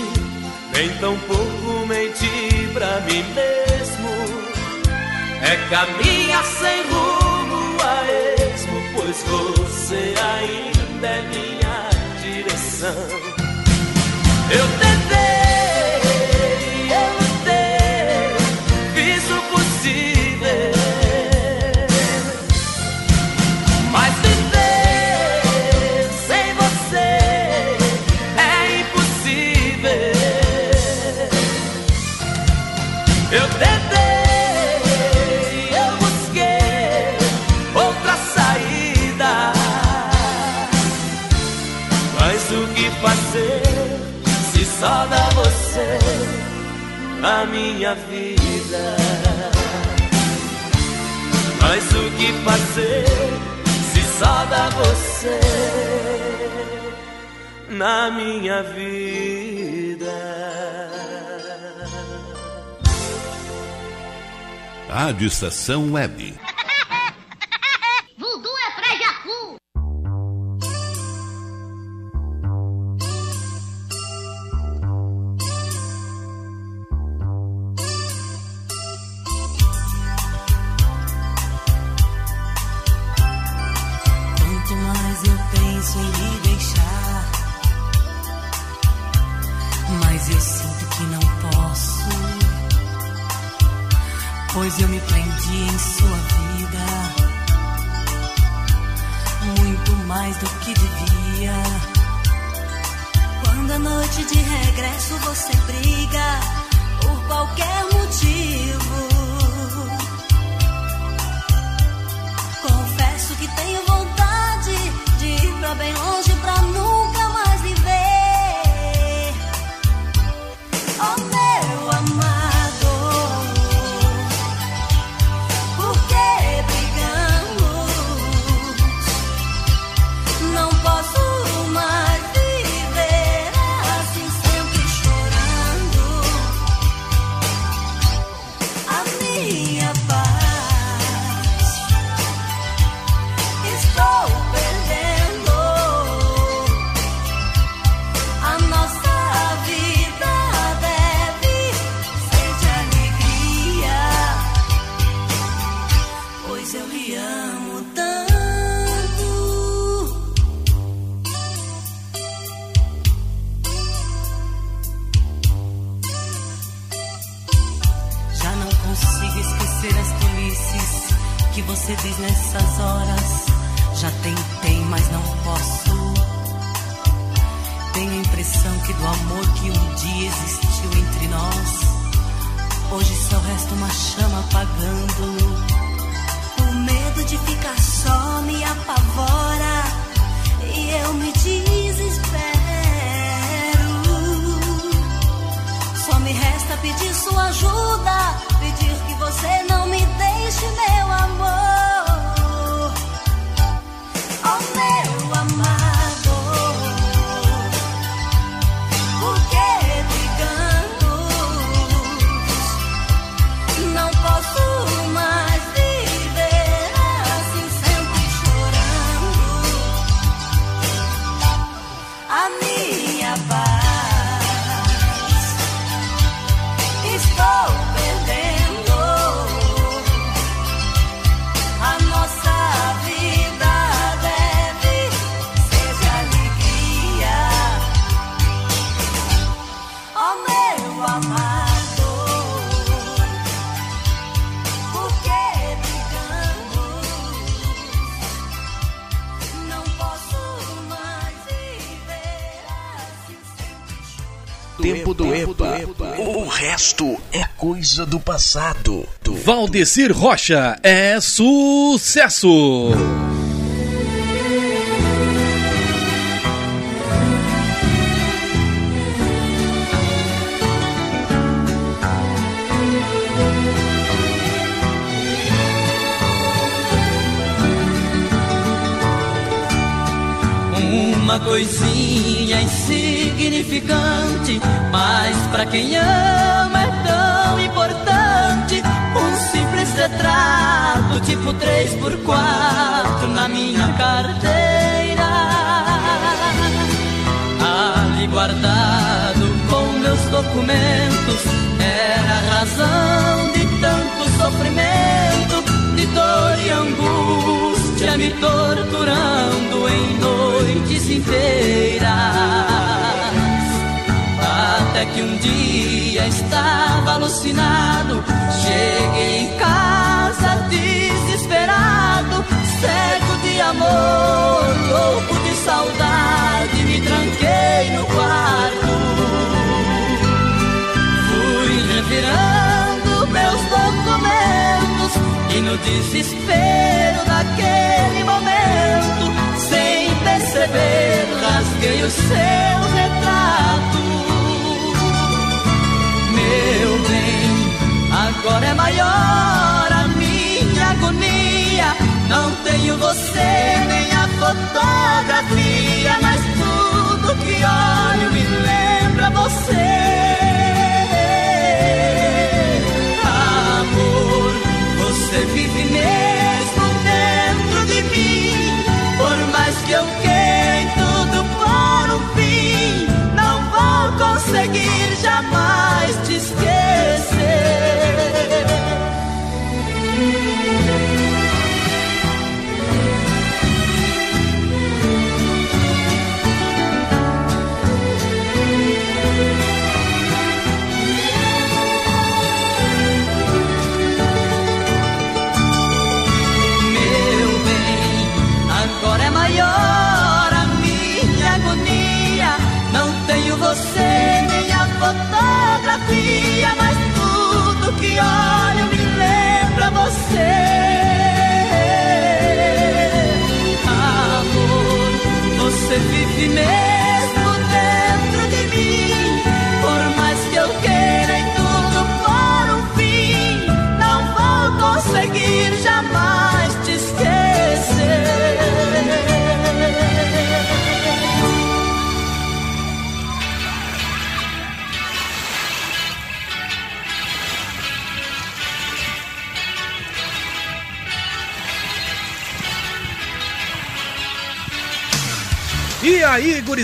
nem tampouco mentir pra mim mesmo. É caminhar sem rumo a esmo, pois você ainda é minha direção. Eu tentei, a minha vida. Mas o que passei se salda você na minha vida. Rádio Estação Web. resto é coisa do passado. Do, Valdecir Rocha é sucesso! uma coisinha insignificante, mas para quem ama documentos era a razão de tanto sofrimento, de dor e angústia me torturando em noites inteiras. Até que um dia estava alucinado, cheguei em casa desesperado, cego de amor, louco de saudade, me tranquei no quarto no desespero daquele momento, sem perceber, rasguei o seu retrato. Meu bem, agora é maior a minha agonia. Não tenho você nem a fotografia, mas tudo que olho me lembra você. Você vive mesmo dentro de mim. Por mais que eu queira tudo por um fim, não vou conseguir jamais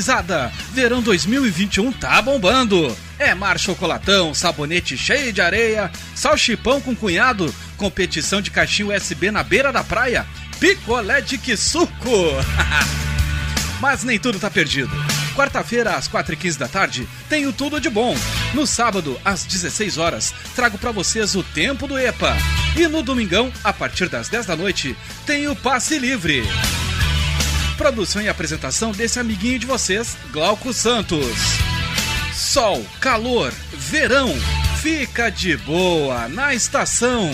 gurizada? Verão 2021 tá bombando. É mar chocolatão, sabonete cheio de areia, salchipão com cunhado, competição de caixinha USB na beira da praia, picolé de que suco. Mas nem tudo tá perdido. Quarta-feira, às 4h15 da tarde, tenho tudo de bom. No sábado, às 16 horas, trago para vocês o Tempo do EPA. E no domingão, a partir das 10 da noite, tem o Passe Livre. Produção e apresentação desse amiguinho de vocês, Glauco Santos. Sol, calor, verão, fica de boa na estação.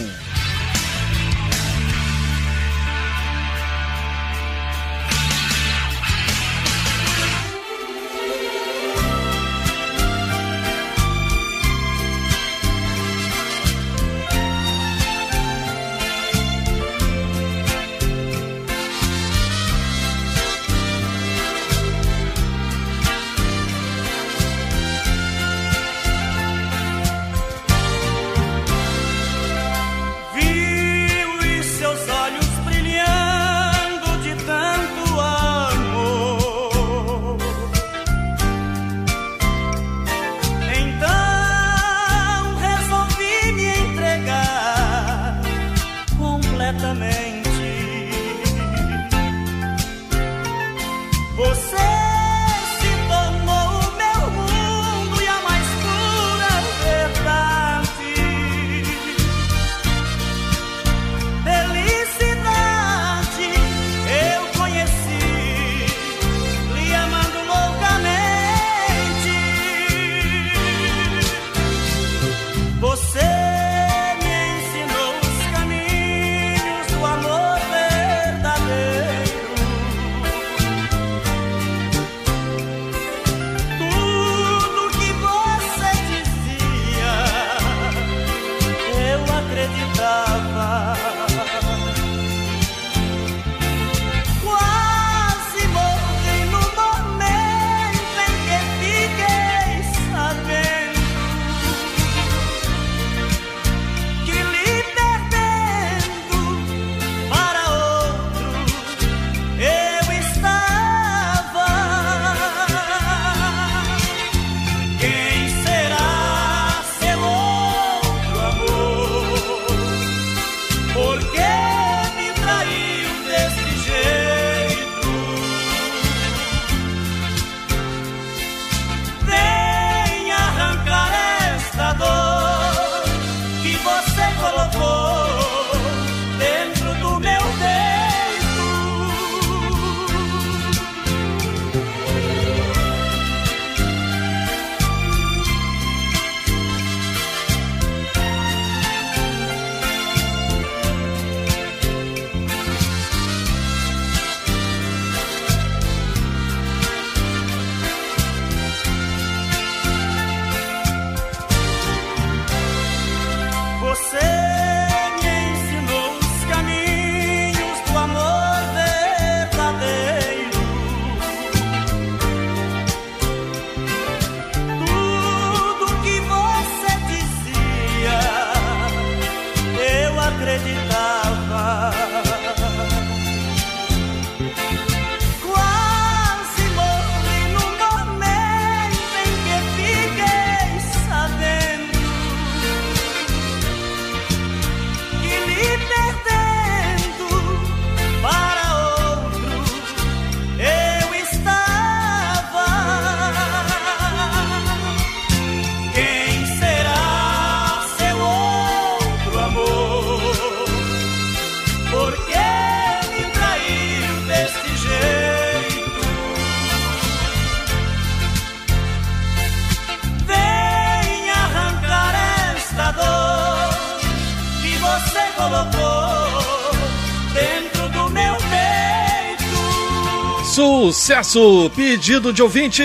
Sucesso! Pedido de ouvinte.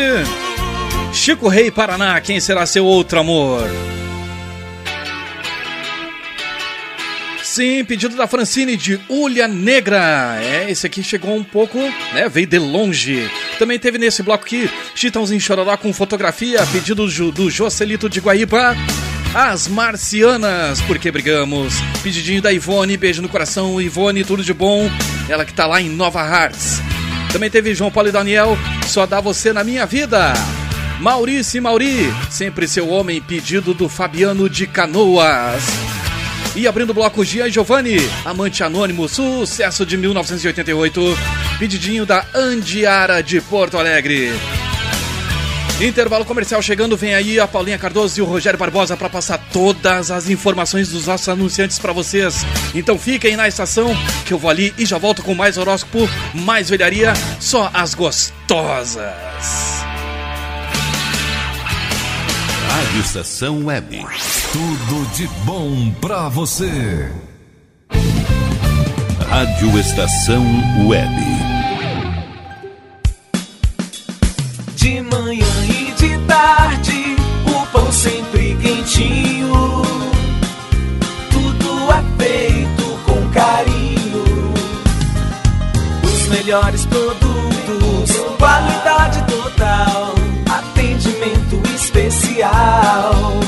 Chico Rei Paraná, quem será seu outro amor? Sim, pedido da Francine de Ulha Negra. É, esse aqui chegou um pouco, né? Veio de longe. Também teve nesse bloco aqui Chitãozinho Chororó com fotografia, pedido do Jocelito de Guaíba. As Marcianas, porque brigamos. Pedidinho da Ivone, beijo no coração. Ivone, tudo de bom. Ela que tá lá em Nova Hartz. Também teve João Paulo e Daniel, só dá você na minha vida. Maurício e Mauri, sempre seu homem, pedido do Fabiano de Canoas. E abrindo o bloco Gia Giovanni, Amante Anônimo, sucesso de 1988, pedidinho da Andiara de Porto Alegre. Intervalo comercial chegando, vem aí a Paulinha Cardoso e o Rogério Barbosa para passar todas as informações dos nossos anunciantes para vocês. Então fiquem na estação que eu vou ali e já volto com mais horóscopo, mais velharia, só as gostosas. Rádio Estação Web. Tudo de bom pra você. Rádio Estação Web. Pão sempre quentinho. Tudo é feito com carinho. Os melhores produtos, qualidade total, atendimento especial.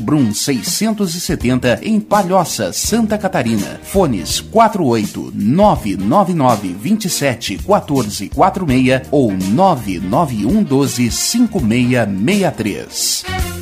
Brum 670 em Palhoça, Santa Catarina. Fones 48 999 27 14 46 ou 991 12 5663.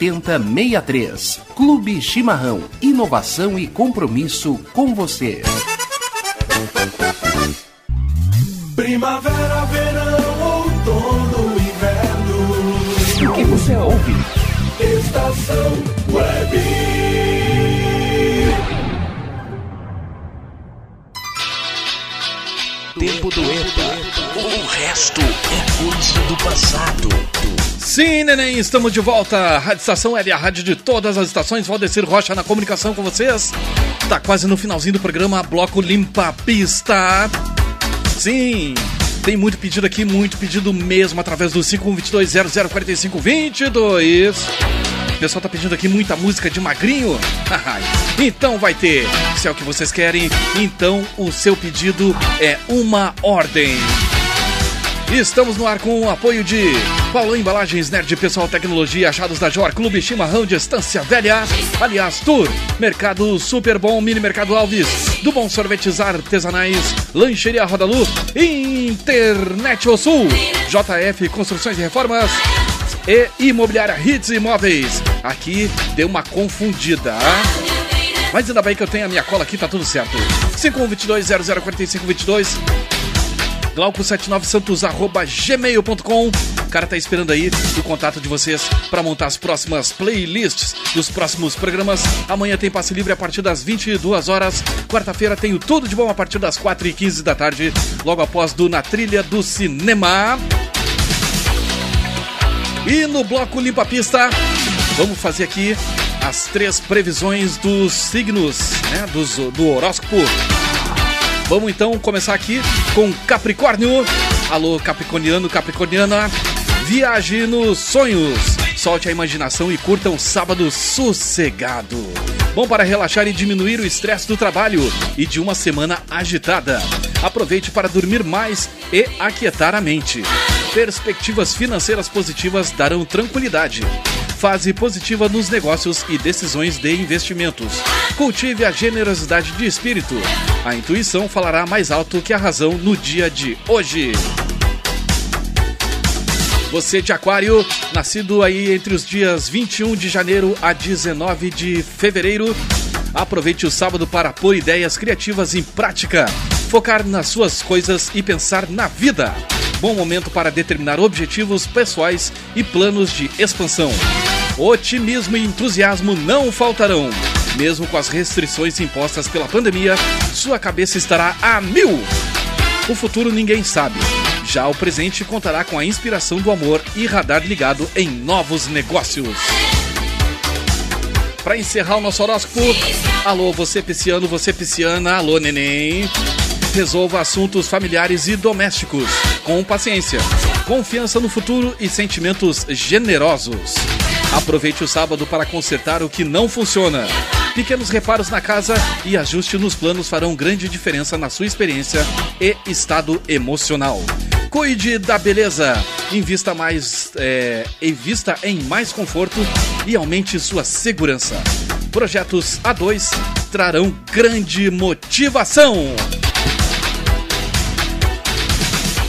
7063. Clube Chimarrão. Inovação e compromisso com você. Primavera, verão, outono, inverno. O que você ouve? Estação Web. Tempo do EPA. O resto é coisa do passado. Sim, neném, estamos de volta. Rádio Estação Web, a rádio de todas as estações. Valdecir Rocha na comunicação com vocês. Tá quase no finalzinho do programa Bloco Limpa Pista. Sim, tem muito pedido aqui, muito pedido mesmo, através do 5122-004522. pessoal tá pedindo aqui muita música de magrinho. então vai ter. Se é o que vocês querem, então o seu pedido é uma ordem. Estamos no ar com o apoio de Paulo Embalagens Nerd Pessoal Tecnologia, achados da Jor Clube Chimarrão de Estância Velha, aliás, Tour, Mercado Super Bom, Mini Mercado Alves, do Bom Sorvetes Artesanais, Lancheria Rodalu, Internet O Sul, JF Construções e Reformas e Imobiliária Hits Imóveis. Aqui deu uma confundida. Mas ainda bem que eu tenho a minha cola aqui, tá tudo certo. 5122 004522 glauco79santos arroba gmail.com O cara tá esperando aí o contato de vocês para montar as próximas playlists dos próximos programas. Amanhã tem passe livre a partir das 22 horas. Quarta-feira tenho tudo de bom a partir das 4 e 15 da tarde, logo após do Na Trilha do Cinema. E no bloco Limpa Pista, vamos fazer aqui as três previsões dos signos, né, do horóscopo Vamos então começar aqui com Capricórnio. Alô, Capricorniano, Capricorniana. Viaje nos sonhos. Solte a imaginação e curta um sábado sossegado. Bom para relaxar e diminuir o estresse do trabalho e de uma semana agitada. Aproveite para dormir mais e aquietar a mente. Perspectivas financeiras positivas darão tranquilidade fase positiva nos negócios e decisões de investimentos. Cultive a generosidade de espírito. A intuição falará mais alto que a razão no dia de hoje. Você de Aquário, nascido aí entre os dias 21 de janeiro a 19 de fevereiro, aproveite o sábado para pôr ideias criativas em prática, focar nas suas coisas e pensar na vida. Bom momento para determinar objetivos pessoais e planos de expansão. Otimismo e entusiasmo não faltarão. Mesmo com as restrições impostas pela pandemia, sua cabeça estará a mil. O futuro ninguém sabe. Já o presente contará com a inspiração do amor e radar ligado em novos negócios. Para encerrar o nosso horóscopo, alô você pisciano, você pisciana, alô neném. Resolva assuntos familiares e domésticos com paciência, confiança no futuro e sentimentos generosos. Aproveite o sábado para consertar o que não funciona. Pequenos reparos na casa e ajuste nos planos farão grande diferença na sua experiência e estado emocional. Cuide da beleza. Invista mais, é, invista em mais conforto e aumente sua segurança. Projetos A2 trarão grande motivação.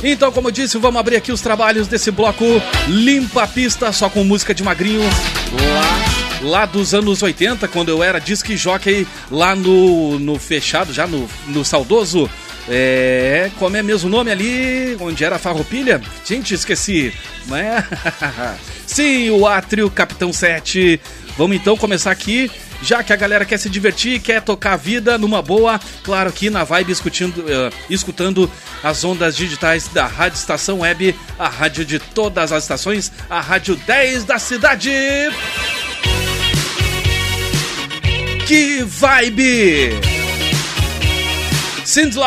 Então, como disse, vamos abrir aqui os trabalhos desse bloco Limpa a Pista, só com música de magrinho lá, lá dos anos 80, quando eu era disque jockey lá no, no fechado, já no, no saudoso. É, como é mesmo o nome ali, onde era a farroupilha? Gente, esqueci. Né? Sim, o Átrio Capitão 7. Vamos então começar aqui já que a galera quer se divertir, quer tocar a vida numa boa, claro aqui na vibe escutando, uh, escutando as ondas digitais da Rádio Estação Web, a rádio de todas as estações, a Rádio 10 da cidade. Que vibe! Cindy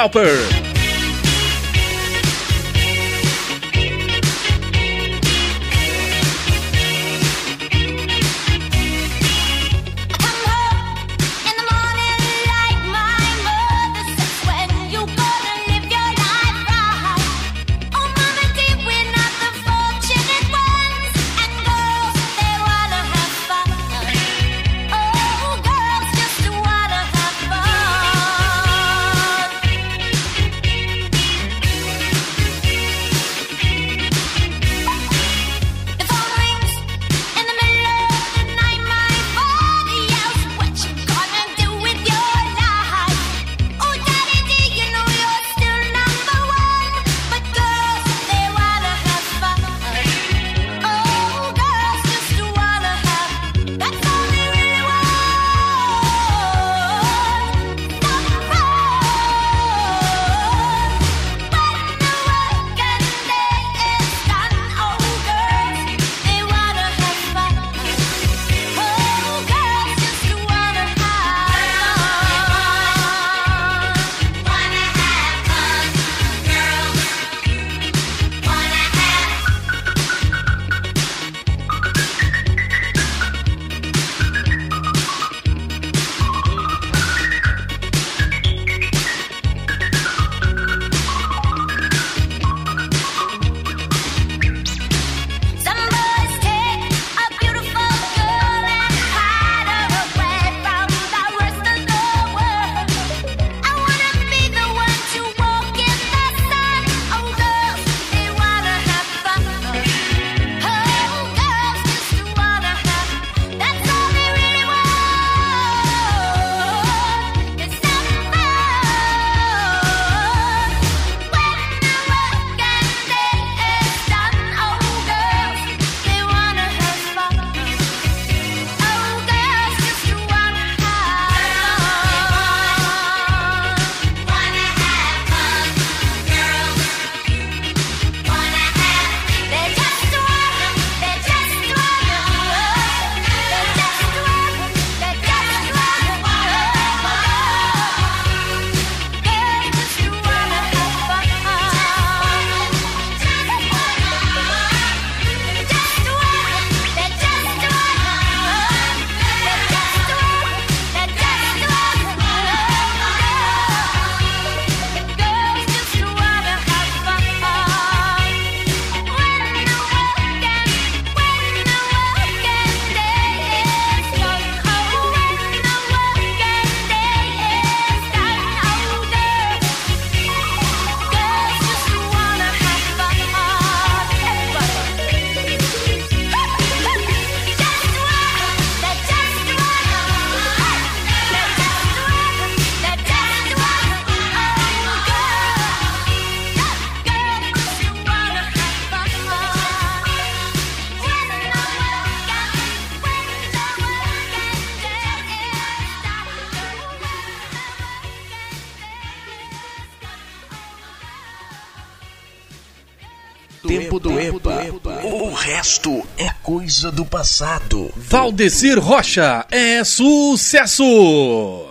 coisa do passado. Valdecir Rocha é sucesso!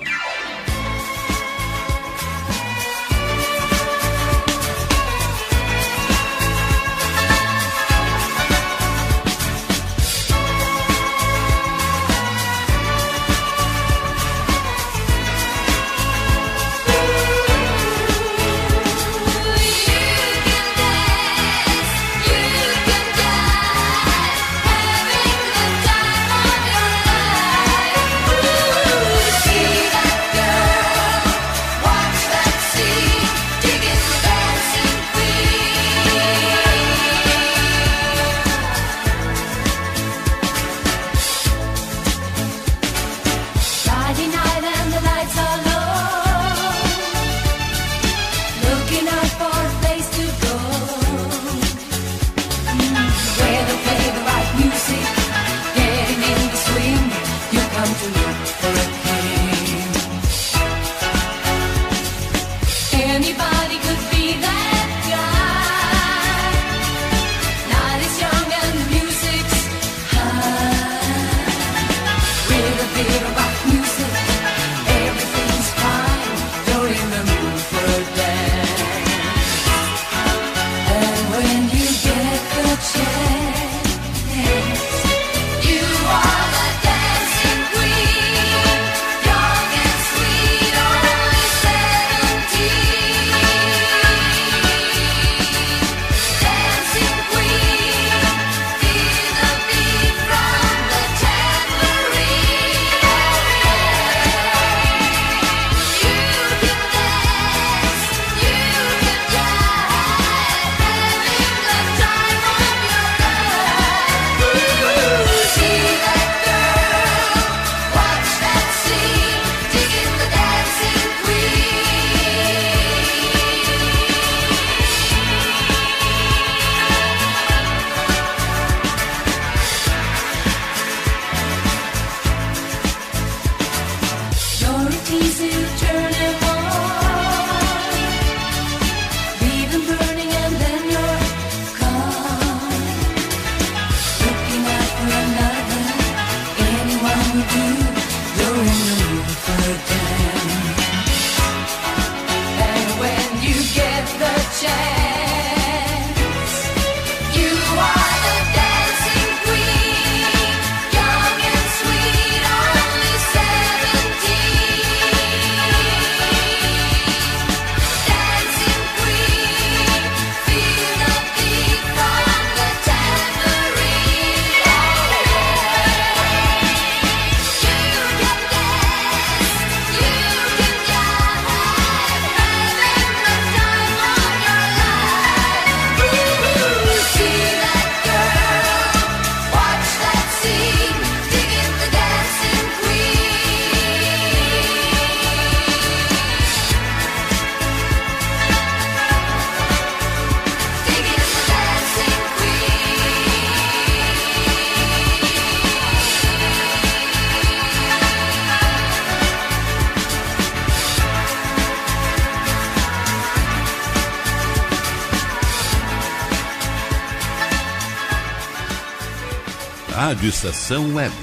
Estação Web.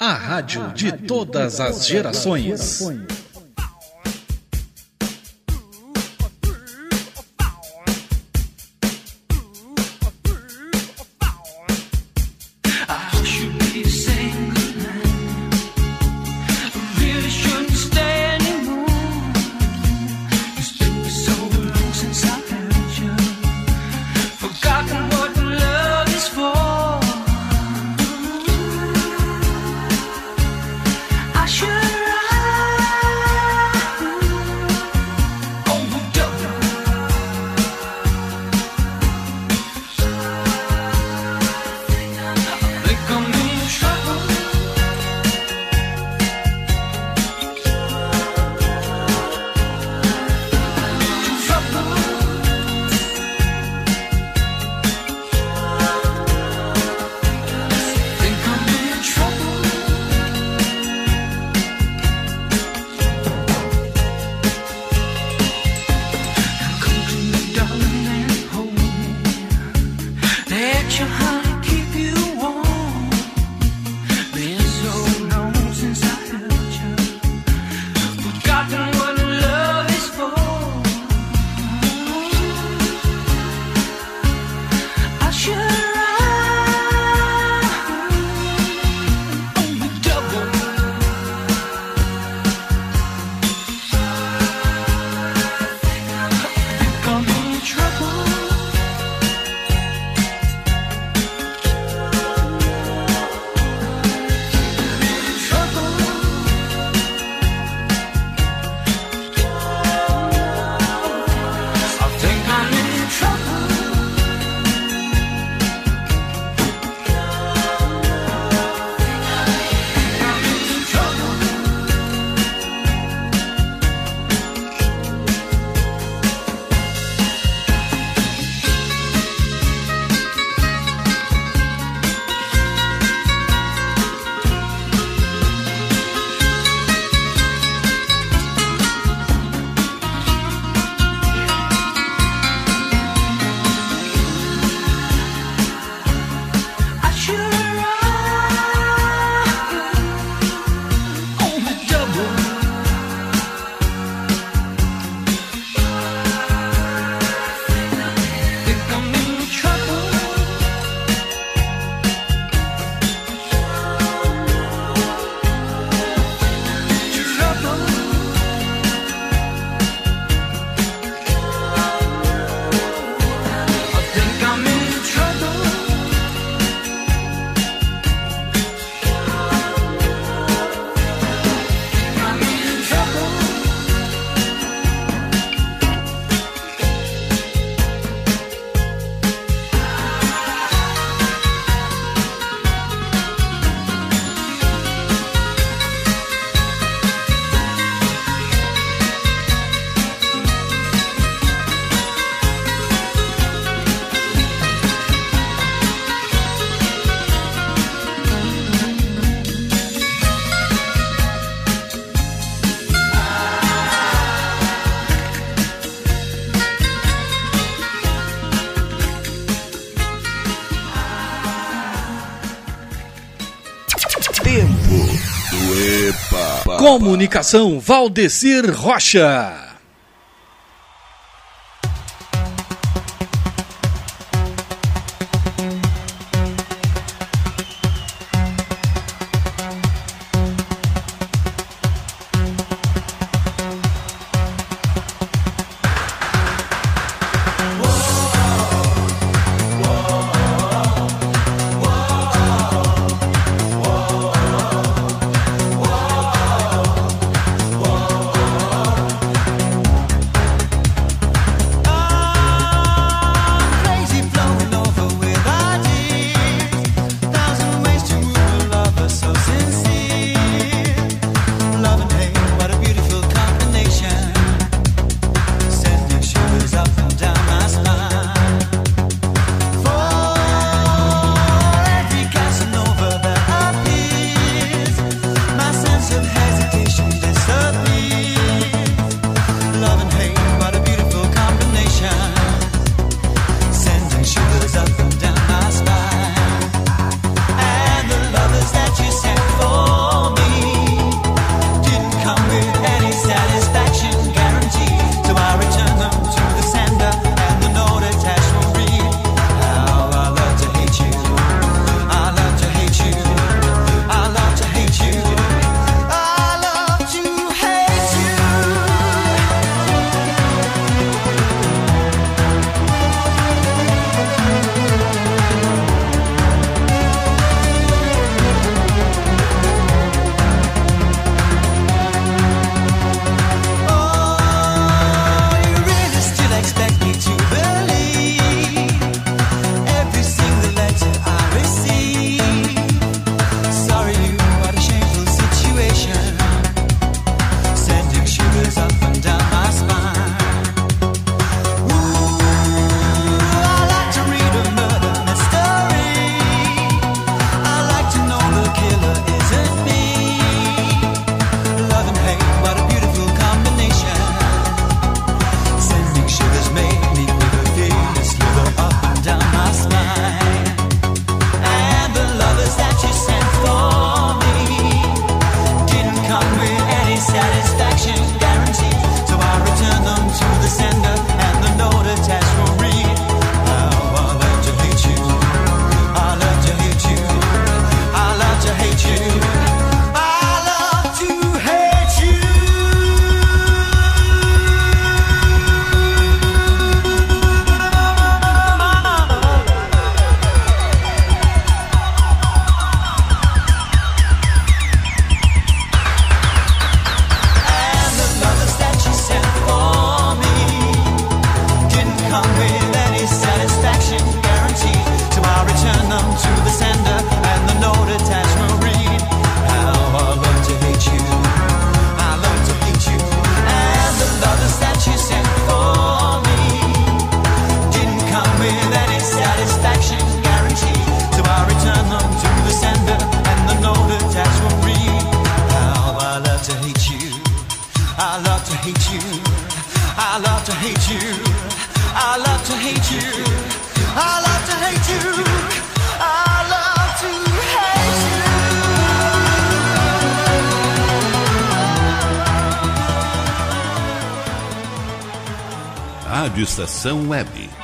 A rádio de todas as gerações. Comunicação Valdecir Rocha. Estação Web.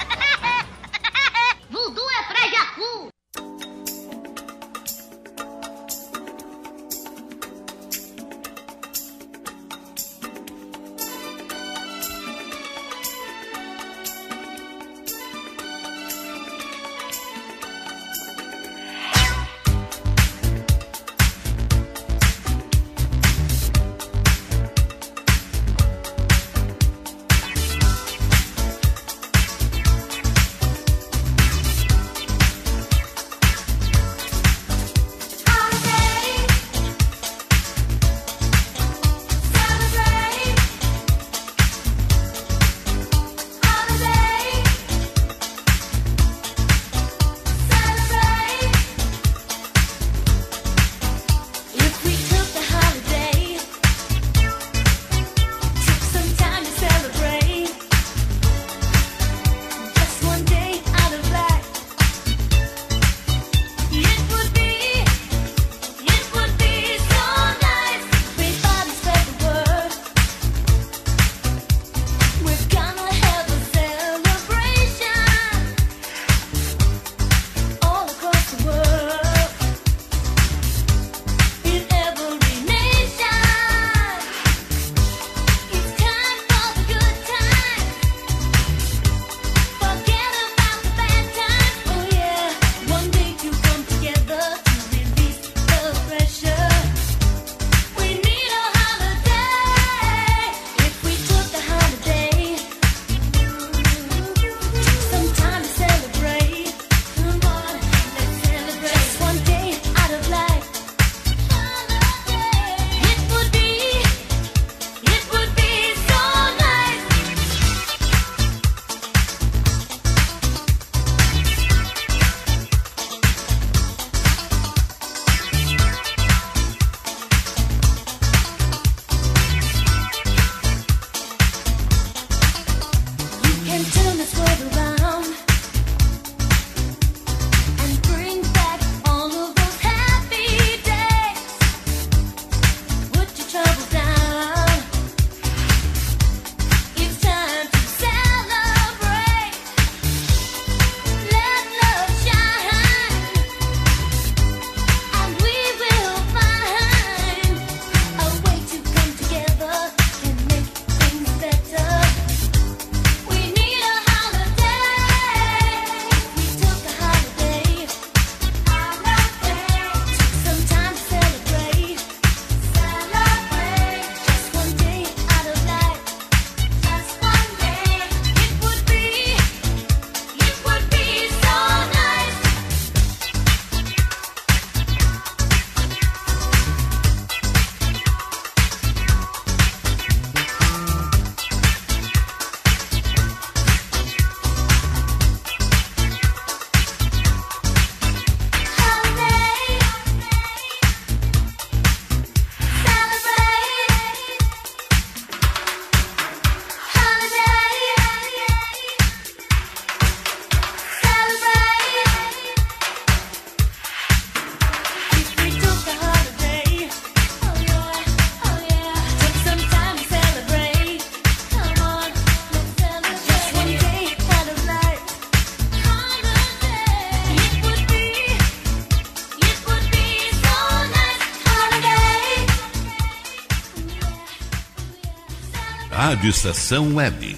Rádio Estação Web.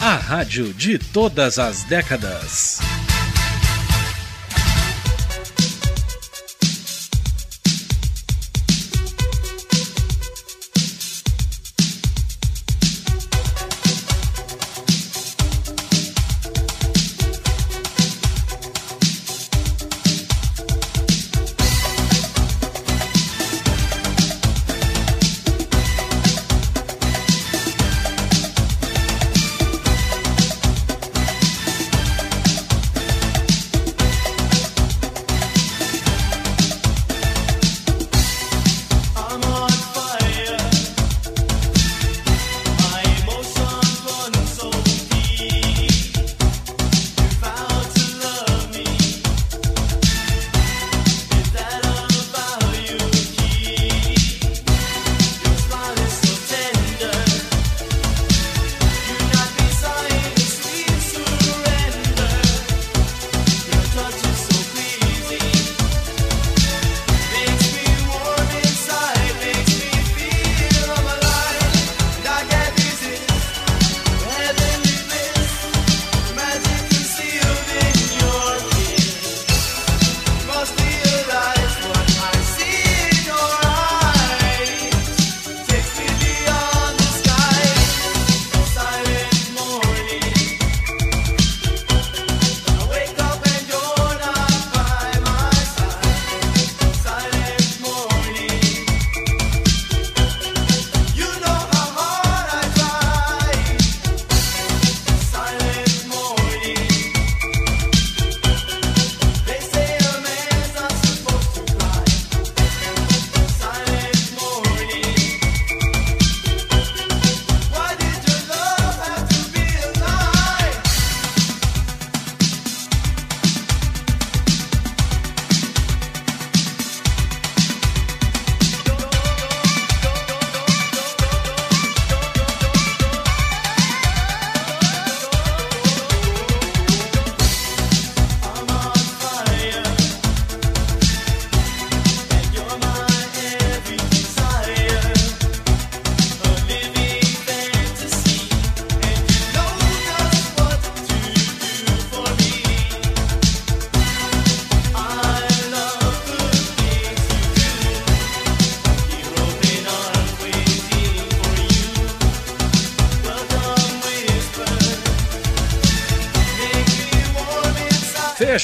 A rádio de todas as décadas.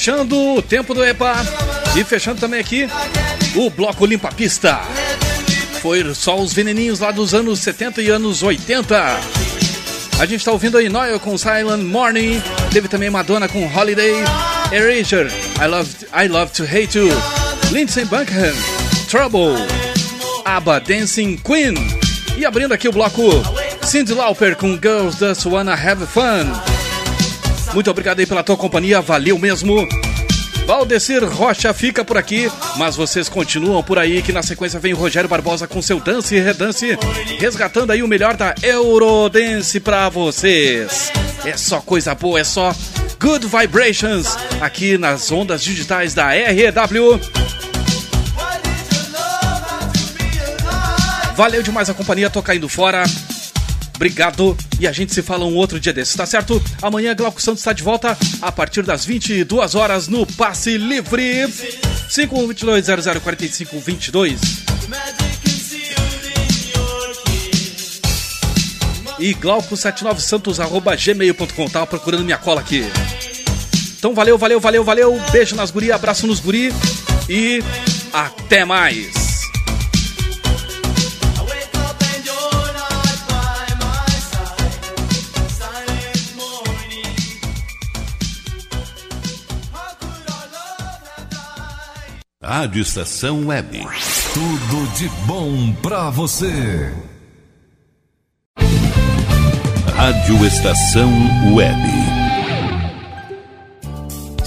Fechando o tempo do EPA e fechando também aqui o bloco Limpa Pista. Foi só os veneninhos lá dos anos 70 e anos 80. A gente tá ouvindo aí Noel com Silent Morning. Teve também Madonna com Holiday. Erasure, I Love, I Love to Hate You. Lindsey Buckingham, Trouble. ABBA Dancing Queen. E abrindo aqui o bloco Cindy Lauper com Girls Just Wanna Have Fun. Muito obrigado aí pela tua companhia, valeu mesmo. Valdecir Rocha fica por aqui, mas vocês continuam por aí que na sequência vem o Rogério Barbosa com seu Dance e Redance, resgatando aí o melhor da Eurodance pra vocês. É só coisa boa, é só Good Vibrations aqui nas ondas digitais da REW. Valeu demais a companhia, tô caindo fora. Obrigado e a gente se fala um outro dia desse, tá certo? Amanhã Glauco Santos está de volta a partir das 22 horas no Passe Livre. 5122004522. E glauco79santos.gmail.com, tava procurando minha cola aqui. Então valeu, valeu, valeu, valeu. Beijo nas guri, abraço nos guri e até mais. Rádio Estação Web. Tudo de bom pra você. Rádio Estação Web.